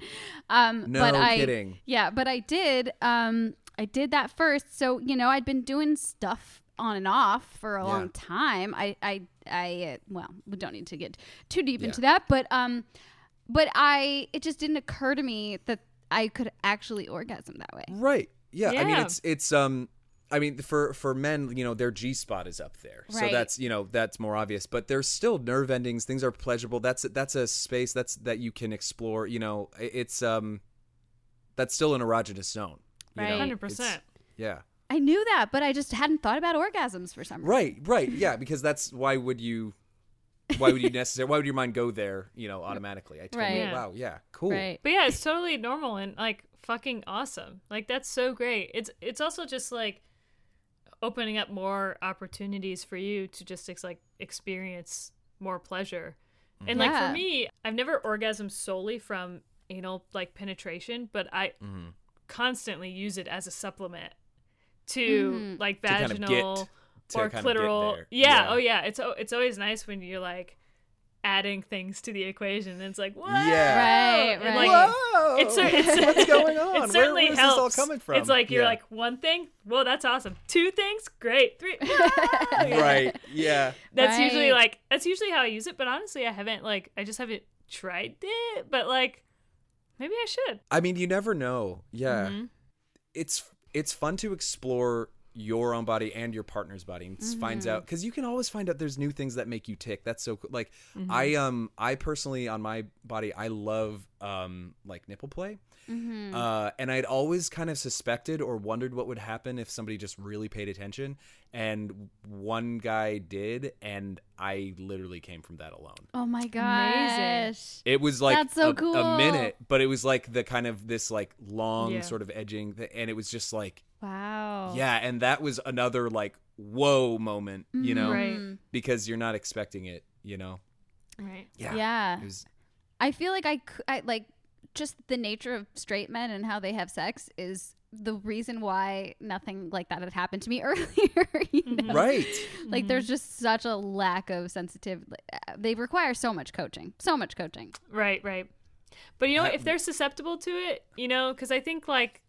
Um, no but I, kidding. Yeah, but I did. Um, I did that first. So you know, I'd been doing stuff on and off for a Yeah. long time. I, I, I. Uh, well, we don't need to get too deep Yeah. into that, but um, but I it just didn't occur to me that I could actually orgasm that way. Right. Yeah. I mean, it's it's um. I mean, for for men, you know, their G spot is up there, so that's you know that's more obvious. But there's still nerve endings. Things are pleasurable. That's that's a space that's that you can explore. You know, it's um, that's still an erogenous zone. Right. hundred percent. Yeah. I knew that, but I just hadn't thought about orgasms for some reason. Right. Right. Yeah. Because that's why would you. Why would you necessarily? Why would your mind go there? You know, automatically. I totally. Right. Yeah. Wow. Yeah. Cool. Right. But yeah, it's totally normal and like fucking awesome. Like that's so great. It's it's also just like opening up more opportunities for you to just ex- like experience more pleasure. And like Yeah. for me, I've never orgasmed solely from anal like penetration, but I Mm-hmm. constantly use it as a supplement to Mhm. like To kind of get- vaginal to or kind clitoral. Yeah, Yeah. oh yeah. It's it's always nice when you're like adding things to the equation. And it's like, what? Yeah. Right, And, right. like, Whoa! it's, it's what's going on? It Where- certainly where's helps. this all coming from? It's like you're Yeah. like one thing. Whoa, that's awesome. Two things, great. Three, right. Yeah. That's usually like that's usually how I use it. But honestly, I haven't like I just haven't tried it. But like maybe I should. I mean, you never know. Yeah. Mhm. It's it's fun to explore your own body and your partner's body and s finds out because you can always find out there's new things that make you tick. That's so cool. Like I um I personally on my body I love um like nipple play. Mm-hmm. Uh, and I'd always kind of suspected or wondered what would happen if somebody just really paid attention. And one guy did, and I literally came from that alone. Oh my Amazing. gosh. It was like That's so a, cool. a minute, but it was like the kind of this like long Yeah. sort of edging, th- and it was just like Wow. yeah, and that was another like whoa moment, you mm, know, Right. Mhm. because you're not expecting it, you know. Right. Yeah, Yeah. Was I feel like I, I like just the nature of straight men and how they have sex is the reason why nothing like that had happened to me earlier. you mm-hmm. know? right. Like there's mm-hmm. just such a lack of sensitivity. Uh, they require so much coaching, so much coaching. Right, right. But you know, if they're susceptible to it, you know, because I think like,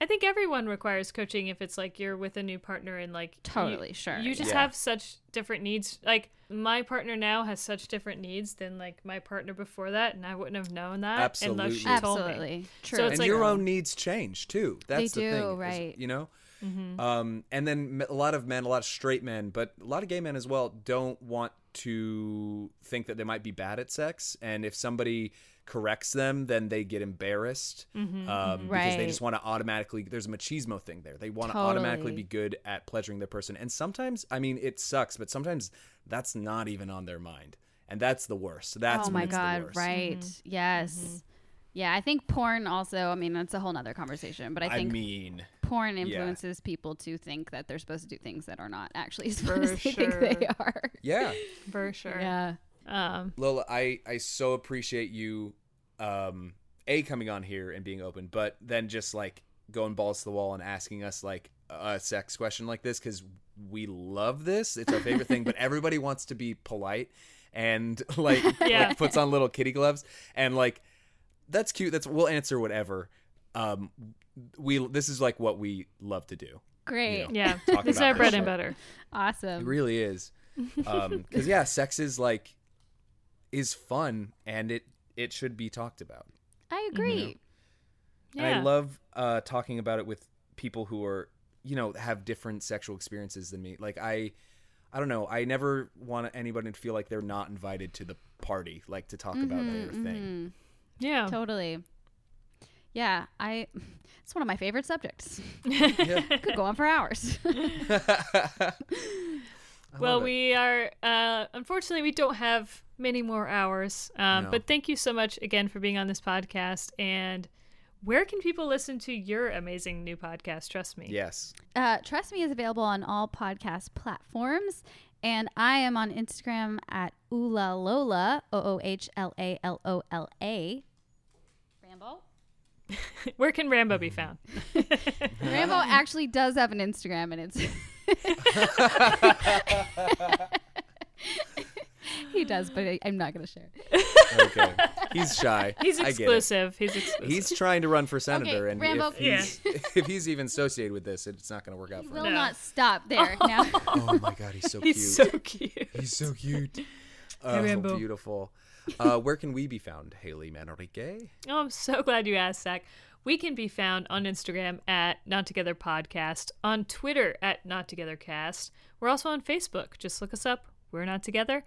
I think everyone requires coaching if it's like you're with a new partner and like you- Totally, sure, You just yeah. have such different needs. Like my partner now has such different needs than like my partner before that, and I wouldn't have known that unless she Absolutely. told me. Absolutely true. So it's and like- your own needs change too. That's They the do, thing, is- right. You know. Mm-hmm. Um, and then a lot of men, a lot of straight men, but a lot of gay men as well, don't want to think that they might be bad at sex. And if somebody corrects them, then they get embarrassed Mm-hmm. um, because they just want to automatically. There's a machismo thing there. They want to Totally. automatically be good at pleasuring the person. And sometimes, I mean, it sucks, but sometimes that's not even on their mind, and that's the worst. That's oh my it's the god, worst. right? Mm-hmm. Yes. Yeah, I think porn also. I mean, that's a whole nother conversation. But I I think mean, porn yeah. influences people to think that they're supposed to do things that are not actually as For fun as they think they are. yeah. For sure. Yeah. Um. Lola, I I so appreciate you, um, a coming on here and being open, but then just like going balls to the wall and asking us like a sex question like this because we love this. It's our favorite thing, but everybody wants to be polite and like, Yeah. like puts on little kitty gloves and like that's cute. That's we'll answer whatever. Um, we this is like what we love to do. Great. You know, Yeah. This is our bread shit. and butter. Awesome. It really is. Um, because yeah, sex is like is fun and it it should be talked about. I agree. Yeah. And I love uh, talking about it with people who are you know have different sexual experiences than me. Like I. I don't know. I never want anybody to feel like they're not invited to the party, like to talk about their thing. yeah. Totally. Yeah, I. It's one of my favorite subjects. Yeah. Could go on for hours. Well, we are uh, unfortunately we don't have many more hours. Um, No. But thank you so much again for being on this podcast. And where can people listen to your amazing new podcast? Trust me. yes. Uh, Trust Me is available on all podcast platforms. And I am on Instagram at Oola Lola, O O H L A L O L A. Rambo? Where can Rambo be found? Rambo actually does have an Instagram, and it's. he does, but I, I'm not going to share. Okay. He's shy. He's I get it. exclusive. He's exclusive. He's trying to run for senator, Okay, and Rambo- if, he's, if he's even associated with this, it's not going to work out He for will him. No. not stop there. Now, Oh my god, he's so cute. He's so cute. He's so cute. Oh, Rambo. beautiful. Uh, where can we be found, Haley Manrique? Oh, I'm so glad you asked, Zach. We can be found on Instagram at Not Together Podcast, on Twitter at Not Together Cast. We're also on Facebook. Just look us up. We're not together.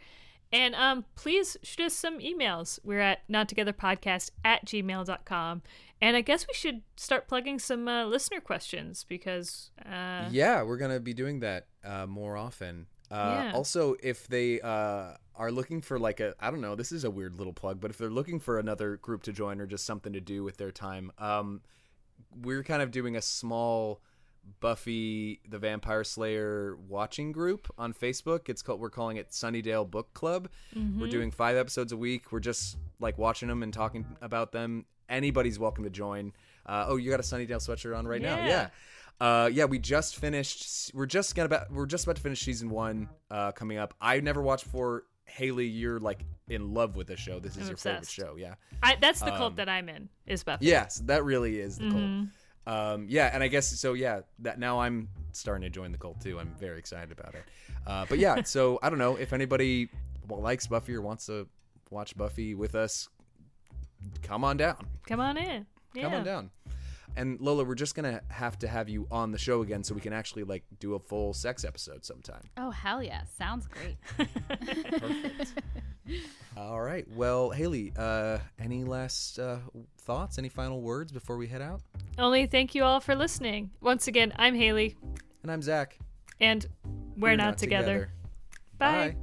And um, please shoot us some emails. We're at nottogetherpodcast at gmail.com. And I guess we should start plugging some uh, listener questions because. Uh, yeah, we're going to be doing that uh, more often. Uh, Yeah. Also, if they uh, are looking for like a, I don't know, this is a weird little plug, but if they're looking for another group to join or just something to do with their time, um, we're kind of doing a small Buffy the Vampire Slayer watching group on Facebook. It's called we're calling it Sunnydale Book Club. We're doing five episodes a week. We're just like watching them and talking about them. Anybody's welcome to join. Uh, oh, you got a Sunnydale sweatshirt on right now? Yeah. Yeah. Uh, yeah, we just finished. We're just gonna about. We're just about to finish season one. Uh, coming up. I never watched before. Haley, you're like in love with the show. This is I'm your favorite show. Yeah. I, that's the Um, cult that I'm in, is Buffy. Yes, that really is the Mm-hmm. cult. Um, yeah, and I guess so. Yeah, that now I'm starting to join the cult too. I'm very excited about it. Uh, but yeah, so I don't know if anybody likes Buffy or wants to watch Buffy with us. Come on down. Come on in. Yeah. Come on down. And Lola, we're just gonna have to have you on the show again so we can actually like do a full sex episode sometime. Oh hell yeah! Sounds great. Perfect. All right. Well, Haley, uh, any last uh, thoughts? Any final words before we head out? Only thank you all for listening. Once again, I'm Haley, And I'm Zach. and we're, not, together. Bye.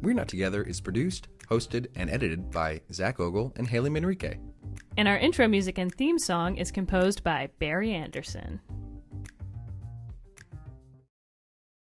We're Not Together is produced, hosted, and edited by Zach Ogle and Haley Manrique. And our intro music and theme song is composed by Barry Anderson.